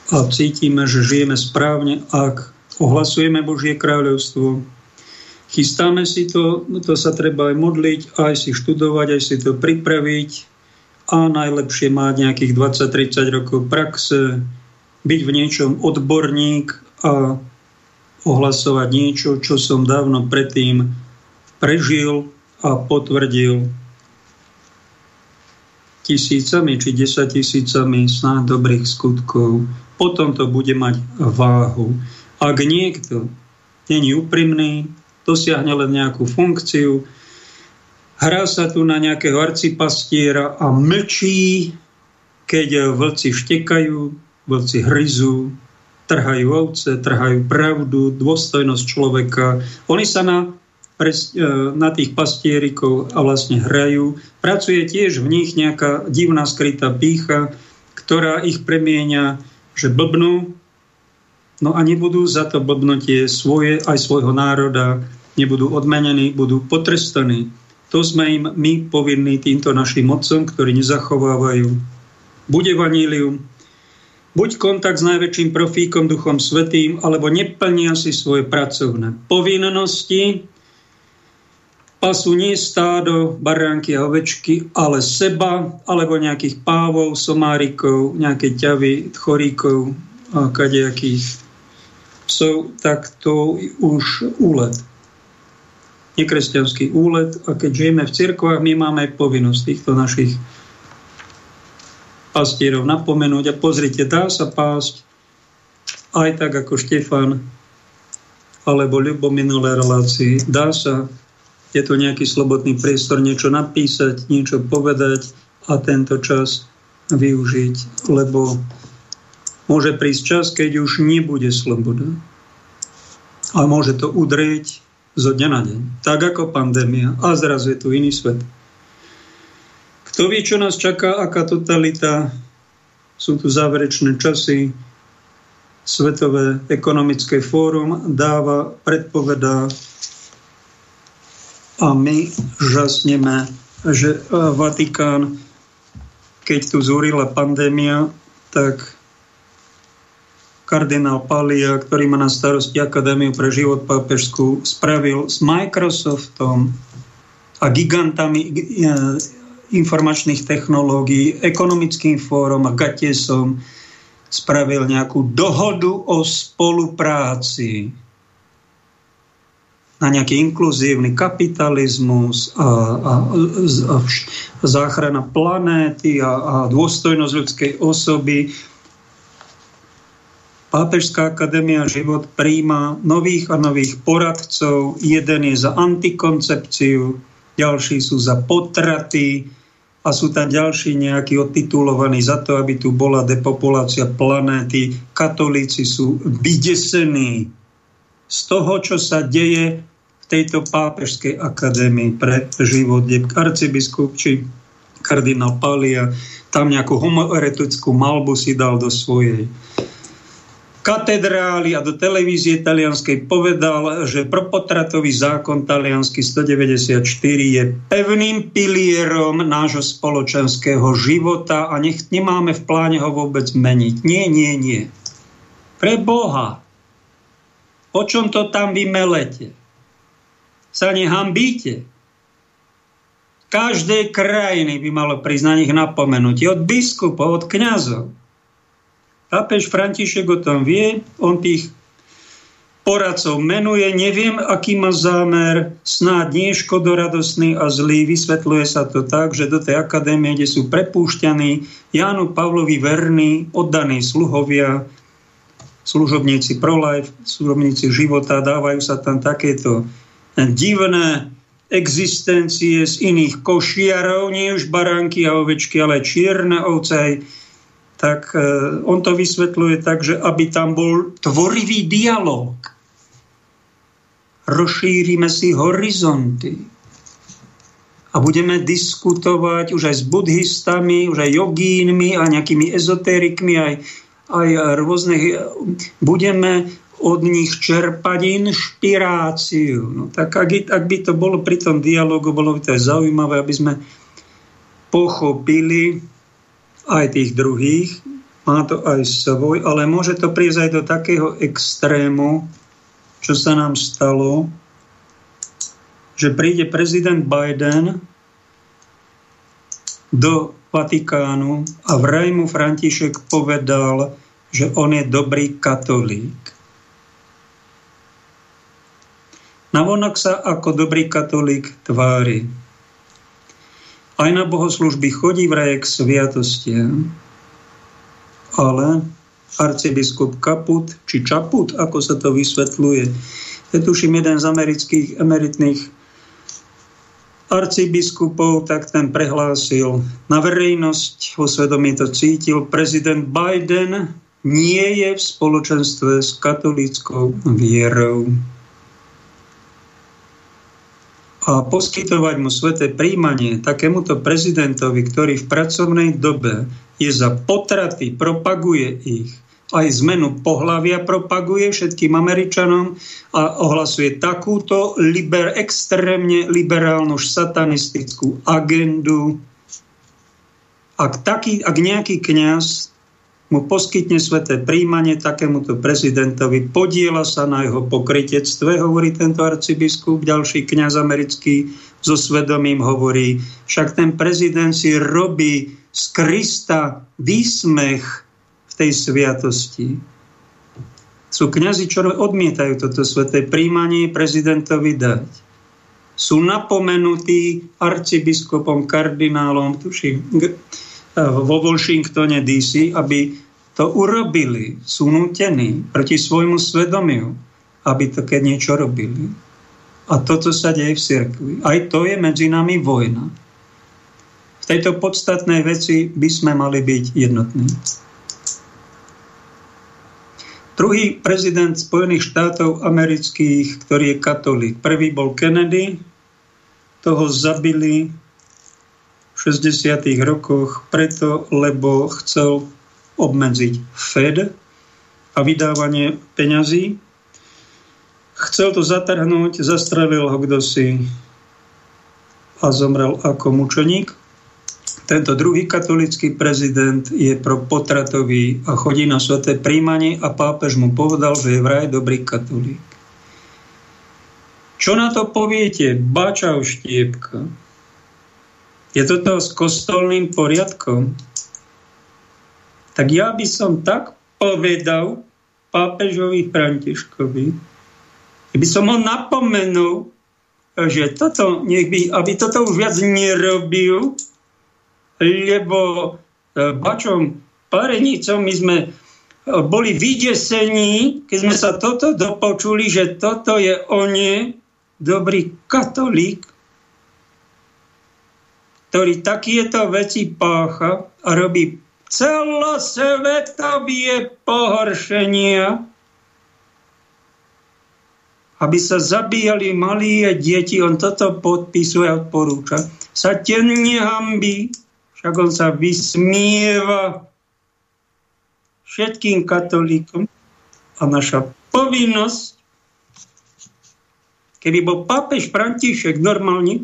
A cítime, že žijeme správne, ak ohlasujeme Božie kráľovstvo, chystáme si to, to sa treba aj modliť, aj si študovať, aj si to pripraviť a najlepšie mať nejakých 20-30 rokov praxe, byť v niečom odborník a ohlasovať niečo, čo som dávno predtým prežil a potvrdil tisícami či desať tisícami snáď dobrých skutkov. Potom to bude mať váhu. Ak niekto není úprimný, dosiahne len nejakú funkciu, hrá sa tu na nejakého arcipastiera a mlčí, keď vlci štekajú, vlci hryzú, trhajú ovce, trhajú pravdu, dôstojnosť človeka. Oni sa na E, na tých pastierikov a vlastne hrajú. Pracuje tiež v nich nejaká divná skrytá pícha, ktorá ich premieňa, že blbnú, no a nebudú za to blbnutie svoje, aj svojho národa, nebudú odmenení, budú potrestaní. To sme im my povinní týmto našim mocom, ktorí nezachovávajú. Bude vanílium, buď kontakt s najväčším profíkom Duchom Svetým, alebo neplnia si svoje pracovné povinnosti, pasú nie stádo, baránky a ovečky, ale seba, alebo nejakých pávov, somárikov, nejaké ťavy, choríkov a kadejakých psov, tak to už úlet. Nekresťanský úlet a keď žijeme v cirkvách, my máme povinnosť týchto našich pastierov napomenúť a pozrite, dá sa pásť aj tak ako Štefan alebo Ľubo minulé relácii. Dá sa je to nejaký slobodný priestor niečo napísať, niečo povedať a tento čas využiť, lebo môže prísť čas, keď už nebude sloboda. A môže to udrieť zo dňa na deň. Tak ako pandémia. A zrazu je tu iný svet. Kto vie, čo nás čaká, aká totalita, sú tu záverečné časy, Svetové ekonomické fórum dáva, predpovedá a my žasneme, že e, Vatikán, keď tu zúrila pandémia, tak kardinál Palia, ktorý má na starosti Akadémiu pre život pápežskú, spravil s Microsoftom a gigantami e, informačných technológií, ekonomickým fórom a Gatesom spravil nejakú dohodu o spolupráci na nejaký inkluzívny kapitalizmus a, a, a, záchrana planéty a, a dôstojnosť ľudskej osoby. Pápežská akadémia život príjma nových a nových poradcov. Jeden je za antikoncepciu, ďalší sú za potraty a sú tam ďalší nejakí odtitulovaní za to, aby tu bola depopulácia planéty. Katolíci sú vydesení z toho, čo sa deje tejto pápežskej akadémii pre život, kde arcibiskup či kardinál Palia tam nejakú homoeretickú malbu si dal do svojej katedrály a do televízie talianskej povedal, že propotratový zákon taliansky 194 je pevným pilierom nášho spoločenského života a nech nemáme v pláne ho vôbec meniť. Nie, nie, nie. Pre Boha. O čom to tam vymelete? Sa nehambíte? Každej krajiny by malo prísť na nich napomenutie. Od biskupov, od kňazov. Pápež František o tom vie, on tých poradcov menuje, neviem, aký má zámer, snáď nie škodoradosný a zlý, vysvetľuje sa to tak, že do tej akadémie, kde sú prepúšťaní Jánu Pavlovi verní, oddaní sluhovia, služobníci pro-life, služobníci života, dávajú sa tam takéto divné existencie z iných košiarov, nie už baránky a ovečky, ale čierne ovce, tak e, on to vysvetľuje tak, že aby tam bol tvorivý dialog. Rozšírime si horizonty a budeme diskutovať už aj s buddhistami, už aj jogínmi a nejakými ezotérikmi, aj, aj rôznych... Budeme od nich čerpať inšpiráciu. No, tak ak, ak by to bolo pri tom dialogu, bolo by to zaujímavé, aby sme pochopili, aj tých druhých, má to aj svoj, ale môže to prísť aj do takého extrému, čo sa nám stalo, že príde prezident Biden do Vatikánu a vraj mu František povedal, že on je dobrý katolík. Navonok sa ako dobrý katolík tvári. Aj na bohoslužby chodí vraj k sviatostiam, ale arcibiskup Kaput, či Čaput, ako sa to vysvetľuje, je tuším jeden z amerických emeritných arcibiskupov, tak ten prehlásil na verejnosť, vo svedomí to cítil, prezident Biden nie je v spoločenstve s katolíckou vierou a poskytovať mu sveté príjmanie takémuto prezidentovi, ktorý v pracovnej dobe je za potraty, propaguje ich, aj zmenu pohlavia propaguje všetkým Američanom a ohlasuje takúto liber, extrémne liberálnu satanistickú agendu. Ak, taký, ak nejaký kňaz mu poskytne sveté príjmanie takémuto prezidentovi, podiela sa na jeho pokrytectve, hovorí tento arcibiskup, ďalší kňaz americký so svedomím hovorí, však ten prezident si robí z Krista výsmech v tej sviatosti. Sú kňazi, čo odmietajú toto sveté príjmanie prezidentovi dať. Sú napomenutí arcibiskupom, kardinálom, tuším, vo Washingtone DC, aby to urobili. Sú nutení proti svojmu svedomiu, aby to keď niečo robili. A toto sa deje v cirkvi. Aj to je medzi nami vojna. V tejto podstatnej veci by sme mali byť jednotní. Druhý prezident Spojených štátov amerických, ktorý je katolík. Prvý bol Kennedy, toho zabili 60. rokoch preto, lebo chcel obmedziť Fed a vydávanie peňazí. Chcel to zatrhnúť, zastrelil ho kdo si a zomrel ako mučeník. Tento druhý katolický prezident je pro potratový a chodí na sveté príjmanie a pápež mu povedal, že je vraj dobrý katolík. Čo na to poviete, Bačau Štiepka? Je to s kostolným poriadkom? Tak ja by som tak povedal pápežovi Františkovi, by som ho napomenul, že toto, nech by, aby toto už viac nerobil, lebo e, bačom parenicom my sme e, boli vydesení, keď sme sa toto dopočuli, že toto je on dobrý katolík, ktorý takéto veci pácha a robí celosvetové pohoršenia, aby sa zabíjali malí deti, on toto podpisuje a odporúča. Sa ten nehambí, však on sa vysmieva všetkým katolíkom. a naša povinnosť, keby bol pápež František normálny,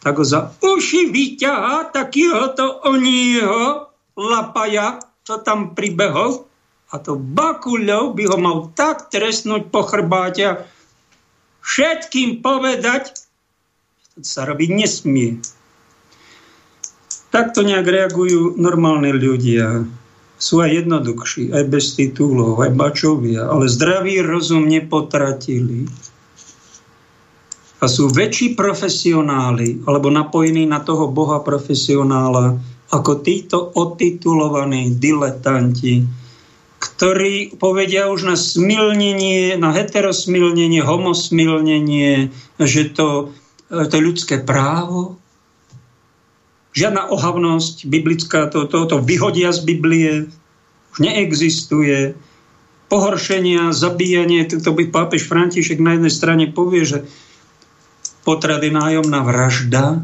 tak ho za uši vyťahá takýhoto oního lapaja, čo tam pribehol, a to Bakuľov by ho mal tak trestnúť po chrbáte a všetkým povedať, že to sa robiť nesmie. Takto nejak reagujú normálni ľudia. Sú aj jednoduchší, aj bez titulov, aj bačovia, ale zdravý rozum nepotratili. A sú väčší profesionáli, alebo napojení na toho Boha profesionála, ako títo otitulovaní diletanti, ktorí povedia už na smilnenie, na heterosmilnenie, homosmilnenie, že to, to je ľudské právo. Žiadna ohavnosť biblická, to, to, to vyhodia z Biblie, už neexistuje. Pohoršenia, zabíjanie, to by pápež František na jednej strane povie, že potrady nájomná vražda,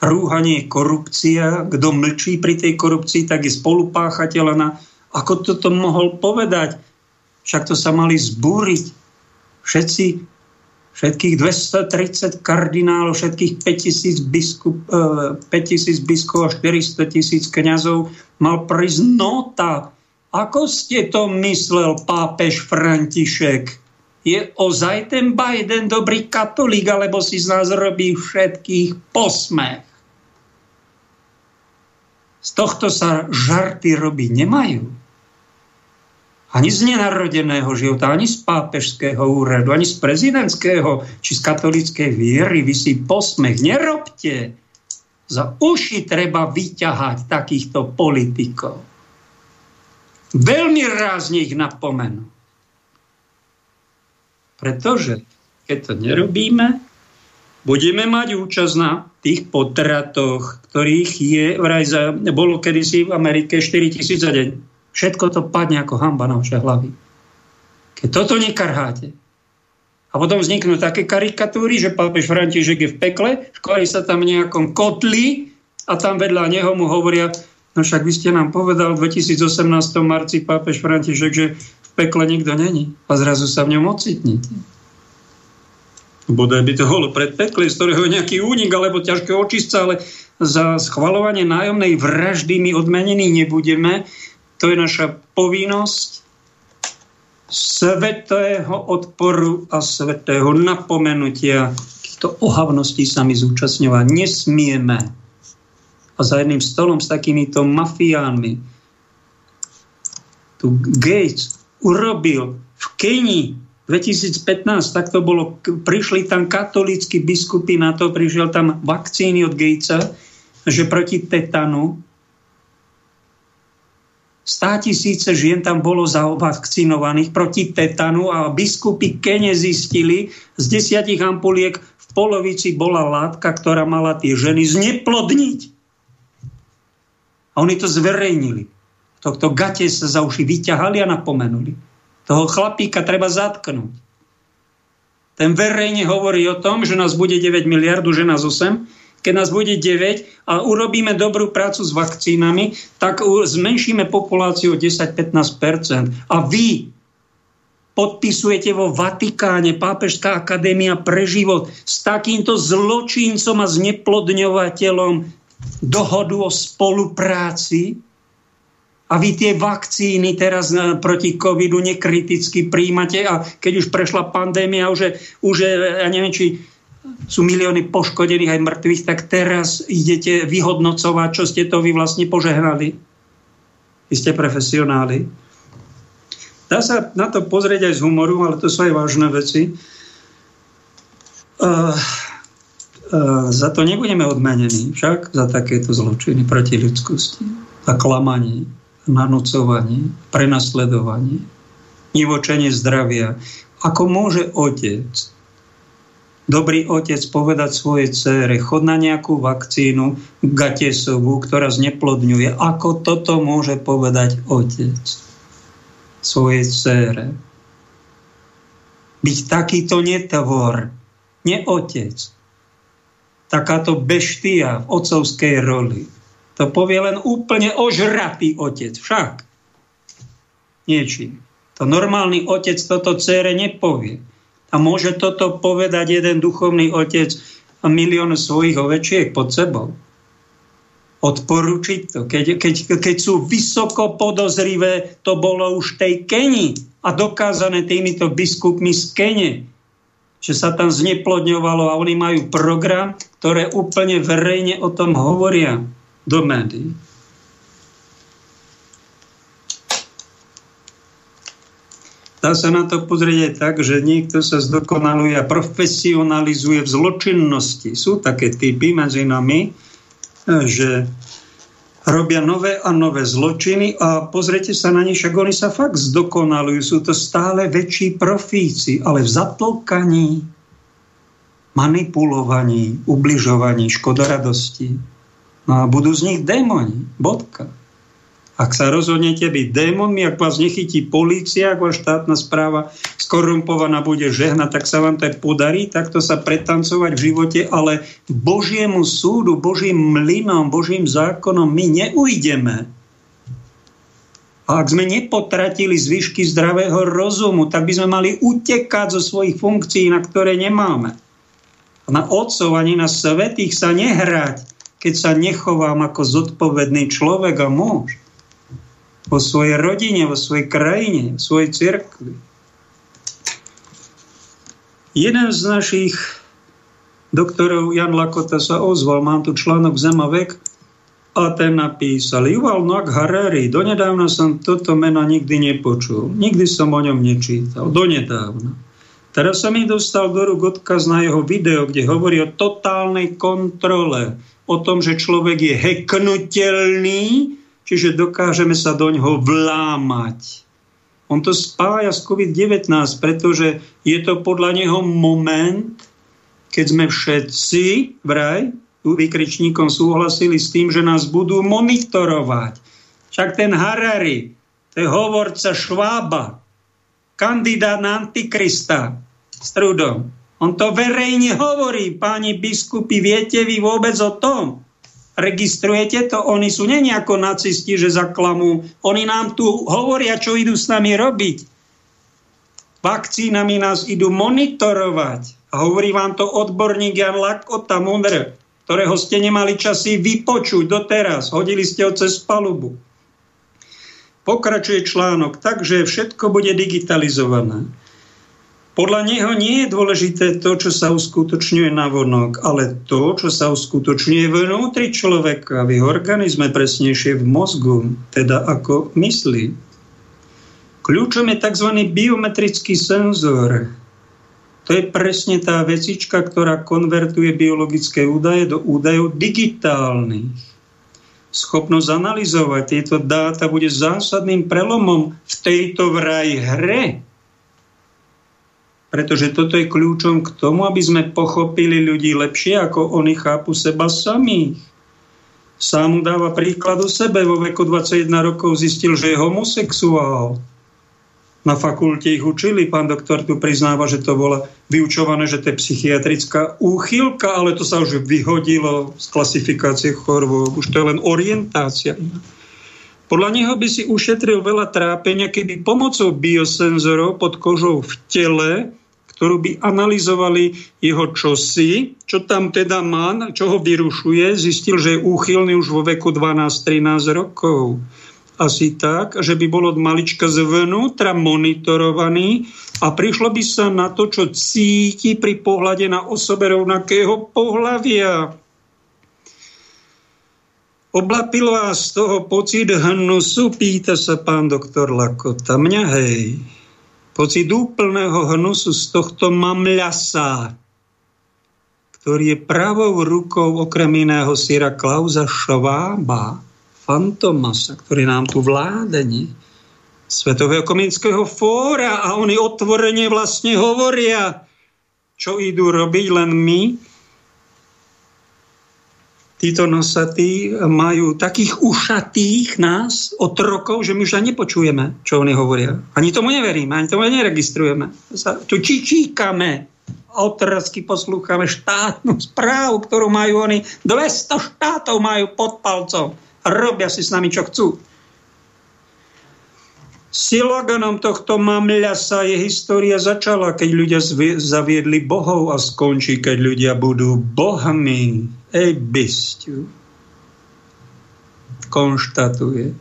rúhanie korupcia, kto mlčí pri tej korupcii, tak je spolupáchateľ na ako toto mohol povedať? Však to sa mali zbúriť. Všetci, všetkých 230 kardinálov, všetkých 5000 biskup, 5000 eh, biskupov a 400 tisíc kniazov mal prísť nota. Ako ste to myslel pápež František? Je ozaj ten Biden dobrý katolík, alebo si z nás robí všetkých posmech? Z tohto sa žarty robiť nemajú. Ani z nenarodeného života, ani z pápežského úradu, ani z prezidentského či z katolíckej viery vysí posmech. Nerobte! Za uši treba vyťahať takýchto politikov. Veľmi rázne ich napomenú. Pretože keď to nerobíme, budeme mať účasť na tých potratoch, ktorých je, vraj za, bolo kedysi v Amerike 4 tisíc za deň. Všetko to padne ako hamba na vaše hlavy. Keď toto nekarháte, a potom vzniknú také karikatúry, že pápež František je v pekle, školí sa tam v nejakom kotli a tam vedľa neho mu hovoria, no však vy ste nám povedal v 2018 marci pápež František, že pekle nikto není a zrazu sa v ňom ocitnete. Bodaj by to bolo pred pekle, z ktorého je nejaký únik alebo ťažké očistca, ale za schvalovanie nájomnej vraždy my odmenení nebudeme. To je naša povinnosť svetého odporu a svetého napomenutia. Týchto ohavností sa my zúčastňovať nesmieme. A za jedným stolom s takýmito mafiánmi tu Gates urobil v Kenii 2015, tak to bolo, prišli tam katolícky biskupy na to, prišiel tam vakcíny od Gatesa, že proti tetanu 100 tisíce žien tam bolo zavakcinovaných proti tetanu a biskupy Kene zistili, z desiatich ampuliek v polovici bola látka, ktorá mala tie ženy zneplodniť. A oni to zverejnili. Tohto gate sa za uši vyťahali a napomenuli. Toho chlapíka treba zatknúť. Ten verejne hovorí o tom, že nás bude 9 miliardu, že nás 8. Keď nás bude 9 a urobíme dobrú prácu s vakcínami, tak zmenšíme populáciu o 10-15%. A vy podpisujete vo Vatikáne, Pápežská akadémia pre život s takýmto zločincom a zneplodňovateľom dohodu o spolupráci, a vy tie vakcíny teraz e, proti covidu nekriticky príjmate a keď už prešla pandémia, už, už ja neviem, či sú milióny poškodených aj mŕtvych, tak teraz idete vyhodnocovať, čo ste to vy vlastne požehnali. Vy ste profesionáli. Dá sa na to pozrieť aj z humoru, ale to sú aj vážne veci. Uh, uh, za to nebudeme odmenení však, za takéto zločiny proti ľudskosti, za klamanie nanúcovanie, prenasledovanie, nivočenie zdravia. Ako môže otec, dobrý otec povedať svojej cére, chod na nejakú vakcínu gatesovú, ktorá zneplodňuje. Ako toto môže povedať otec svojej cére? Byť takýto netvor, neotec, takáto beštia v otcovskej roli to povie len úplne ožratý otec. Však. Niečím. To normálny otec toto cére nepovie. A môže toto povedať jeden duchovný otec a milión svojich ovečiek pod sebou. Odporučiť to. Keď, keď, keď sú vysoko podozrivé, to bolo už tej Keni a dokázané týmito biskupmi z Kene, že sa tam zneplodňovalo a oni majú program, ktoré úplne verejne o tom hovoria do médií. Dá sa na to pozrieť aj tak, že niekto sa zdokonaluje a profesionalizuje v zločinnosti. Sú také typy medzi nami, že robia nové a nové zločiny a pozrite sa na nich, však oni sa fakt zdokonalujú. Sú to stále väčší profíci, ale v zatlkaní, manipulovaní, ubližovaní, škodoradosti. No a budú z nich démoni. Bodka. Ak sa rozhodnete byť démonmi, ak vás nechytí polícia, ak vás štátna správa skorumpovaná bude žehnať, tak sa vám to podarí takto sa pretancovať v živote, ale Božiemu súdu, Božím mlynom, Božím zákonom my neujdeme. A ak sme nepotratili zvyšky zdravého rozumu, tak by sme mali utekať zo svojich funkcií, na ktoré nemáme. A na otcov ani na svetých sa nehrať, keď sa nechovám ako zodpovedný človek a muž vo svojej rodine, vo svojej krajine, vo svojej cirkvi. Jeden z našich doktorov, Jan Lakota, sa ozval, mám tu článok Zema vek, a ten napísal Yuval Noah Harari. Donedávna som toto meno nikdy nepočul. Nikdy som o ňom nečítal. Donedávna. Teraz sa mi dostal do rúk odkaz na jeho video, kde hovorí o totálnej kontrole. O tom, že človek je heknutelný čiže dokážeme sa do ňoho vlámať. On to spája s COVID-19, pretože je to podľa neho moment, keď sme všetci vraj vykričníkom súhlasili s tým, že nás budú monitorovať. Však ten Harari, to je hovorca Švába, kandidát na Antikrista s trudom. On to verejne hovorí, páni biskupy, viete vy vôbec o tom? Registrujete to? Oni sú nie ako nacisti, že zaklamú. Oni nám tu hovoria, čo idú s nami robiť. Vakcínami nás idú monitorovať. A hovorí vám to odborník Jan Lakota Mundr, ktorého ste nemali časy vypočuť doteraz. Hodili ste ho cez palubu. Pokračuje článok. Takže všetko bude digitalizované. Podľa neho nie je dôležité to, čo sa uskutočňuje na vonok, ale to, čo sa uskutočňuje vnútri človeka, v jeho organizme, presnejšie v mozgu, teda ako myslí. Kľúčom je tzv. biometrický senzor. To je presne tá vecička, ktorá konvertuje biologické údaje do údajov digitálnych. Schopnosť analyzovať tieto dáta bude zásadným prelomom v tejto vraj hre, pretože toto je kľúčom k tomu, aby sme pochopili ľudí lepšie, ako oni chápu seba samých. Sám dáva príklad o sebe. Vo veku 21 rokov zistil, že je homosexuál. Na fakulte ich učili. Pán doktor tu priznáva, že to bola vyučované, že to je psychiatrická úchylka, ale to sa už vyhodilo z klasifikácie chorôb. Už to je len orientácia. Podľa neho by si ušetril veľa trápenia, keby pomocou biosenzorov pod kožou v tele, ktorú by analyzovali jeho čosi, čo tam teda má, čo ho vyrušuje, zistil, že je úchylný už vo veku 12-13 rokov. Asi tak, že by bol od malička zvnútra monitorovaný a prišlo by sa na to, čo cíti pri pohľade na osobe rovnakého pohľavia Oblapil vás z toho pocit hnusu, pýta sa pán doktor Lakota. Mňa hej. Pocit úplného hnusu z tohto mamľasa, ktorý je pravou rukou okrem iného Sira Klauza Švába, Fantomasa, ktorý nám tu vládne, Svetového komického fóra a oni otvorene vlastne hovoria, čo idú robiť len my, títo nosatí majú takých ušatých nás, otrokov, že my už ani nepočujeme, čo oni hovoria. Ani tomu neveríme, ani tomu neregistrujeme. Sa tu čičíkame, autorsky poslúchame štátnu správu, ktorú majú oni, 200 štátov majú pod palcom robia si s nami, čo chcú. Siloganom tohto mamľasa je história začala, keď ľudia zaviedli bohov a skončí, keď ľudia budú bohmi. Ej, bystiu. Konštatuje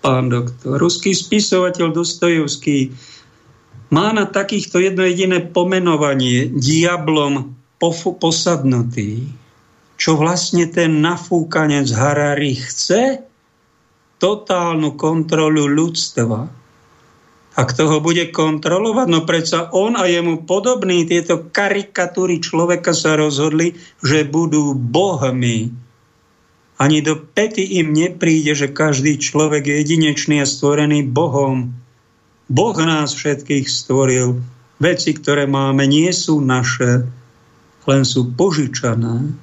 pán doktor. Ruský spisovateľ Dostojevský má na takýchto jedno jediné pomenovanie diablom posadnutý. Čo vlastne ten nafúkanec Harari chce? Totálnu kontrolu ľudstva a kto ho bude kontrolovať? No predsa on a jemu podobný, tieto karikatúry človeka sa rozhodli, že budú bohmi. Ani do pety im nepríde, že každý človek je jedinečný a stvorený Bohom. Boh nás všetkých stvoril. Veci, ktoré máme, nie sú naše, len sú požičané.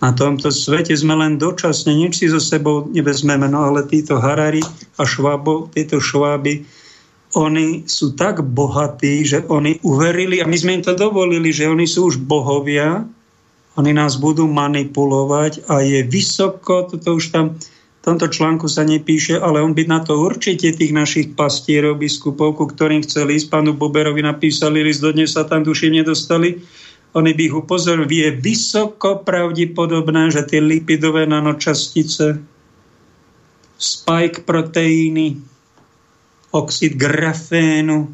Na tomto svete sme len dočasne, nič si so sebou nevezmeme, no ale títo Harari a Švábo, títo Šváby, oni sú tak bohatí, že oni uverili, a my sme im to dovolili, že oni sú už bohovia, oni nás budú manipulovať a je vysoko, toto už tam v tomto článku sa nepíše, ale on by na to určite tých našich pastierov, biskupov, ku ktorým chceli ísť, pánu Boberovi napísali list, dodnes sa tam duši nedostali, oni by ich upozorili, je vysoko pravdepodobné, že tie lipidové nanočastice, spike proteíny, oxid grafénu,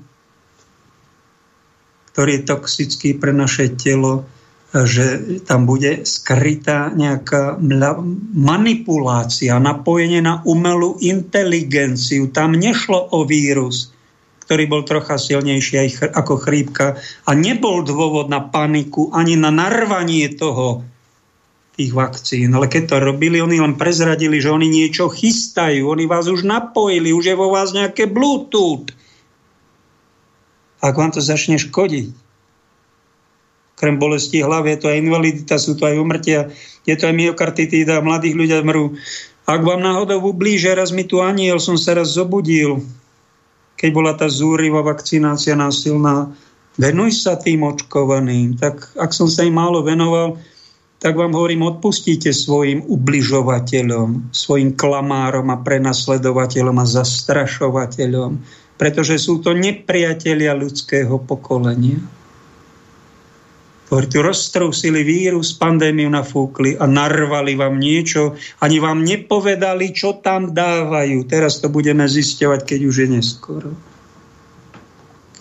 ktorý je toxický pre naše telo, že tam bude skrytá nejaká manipulácia, napojenie na umelú inteligenciu. Tam nešlo o vírus, ktorý bol trocha silnejší ako chrípka a nebol dôvod na paniku ani na narvanie toho tých vakcín. Ale keď to robili, oni len prezradili, že oni niečo chystajú. Oni vás už napojili, už je vo vás nejaké Bluetooth. Ak vám to začne škodiť, krem bolesti hlavy, je to aj invalidita, sú to aj umrtia, je to aj myokarditída, mladých ľudia mrú. Ak vám náhodou ublíže, raz mi tu aniel, som sa raz zobudil, keď bola tá zúrivá vakcinácia násilná, venuj sa tým očkovaným. Tak ak som sa im málo venoval, tak vám hovorím, odpustíte svojim ubližovateľom, svojim klamárom a prenasledovateľom a zastrašovateľom, pretože sú to nepriatelia ľudského pokolenia. Ktorí tu roztrúsili vírus, pandémiu nafúkli a narvali vám niečo, ani vám nepovedali, čo tam dávajú. Teraz to budeme zisťovať, keď už je neskoro.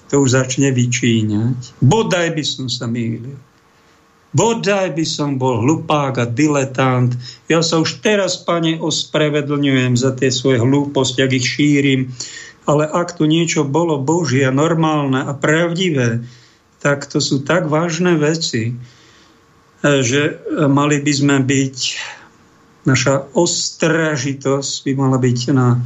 To už začne vyčíňať. Bodaj by som sa mýlil. Bodaj by som bol hlupák a diletant. Ja sa už teraz, pane, ospravedlňujem za tie svoje hlúposti, ak ich šírim. Ale ak tu niečo bolo Božie, normálne a pravdivé, tak to sú tak vážne veci, že mali by sme byť, naša ostražitosť by mala byť na e,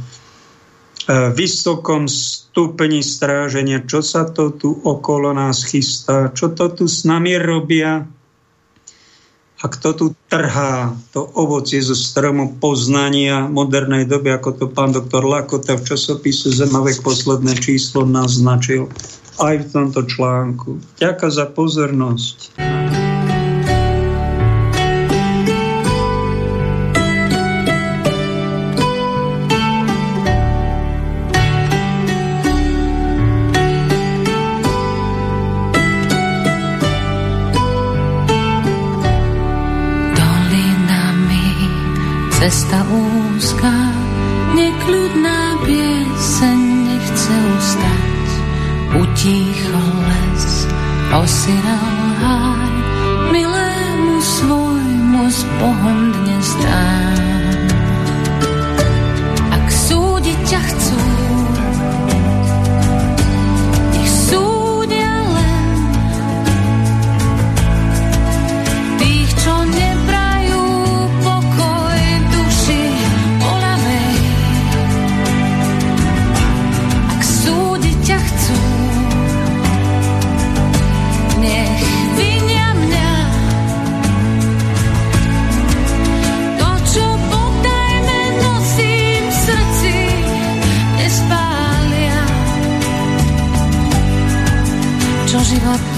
vysokom stupni stráženia, čo sa to tu okolo nás chystá, čo to tu s nami robia, a kto tu trhá to ovocie zo stromu poznania modernej doby, ako to pán doktor Lakota v časopise Zemavek posledné číslo naznačil aj v tomto článku. Ďakujem za pozornosť. Cesta úzka, nekľudná pieseň nechce ustať. Utíchol les, osiral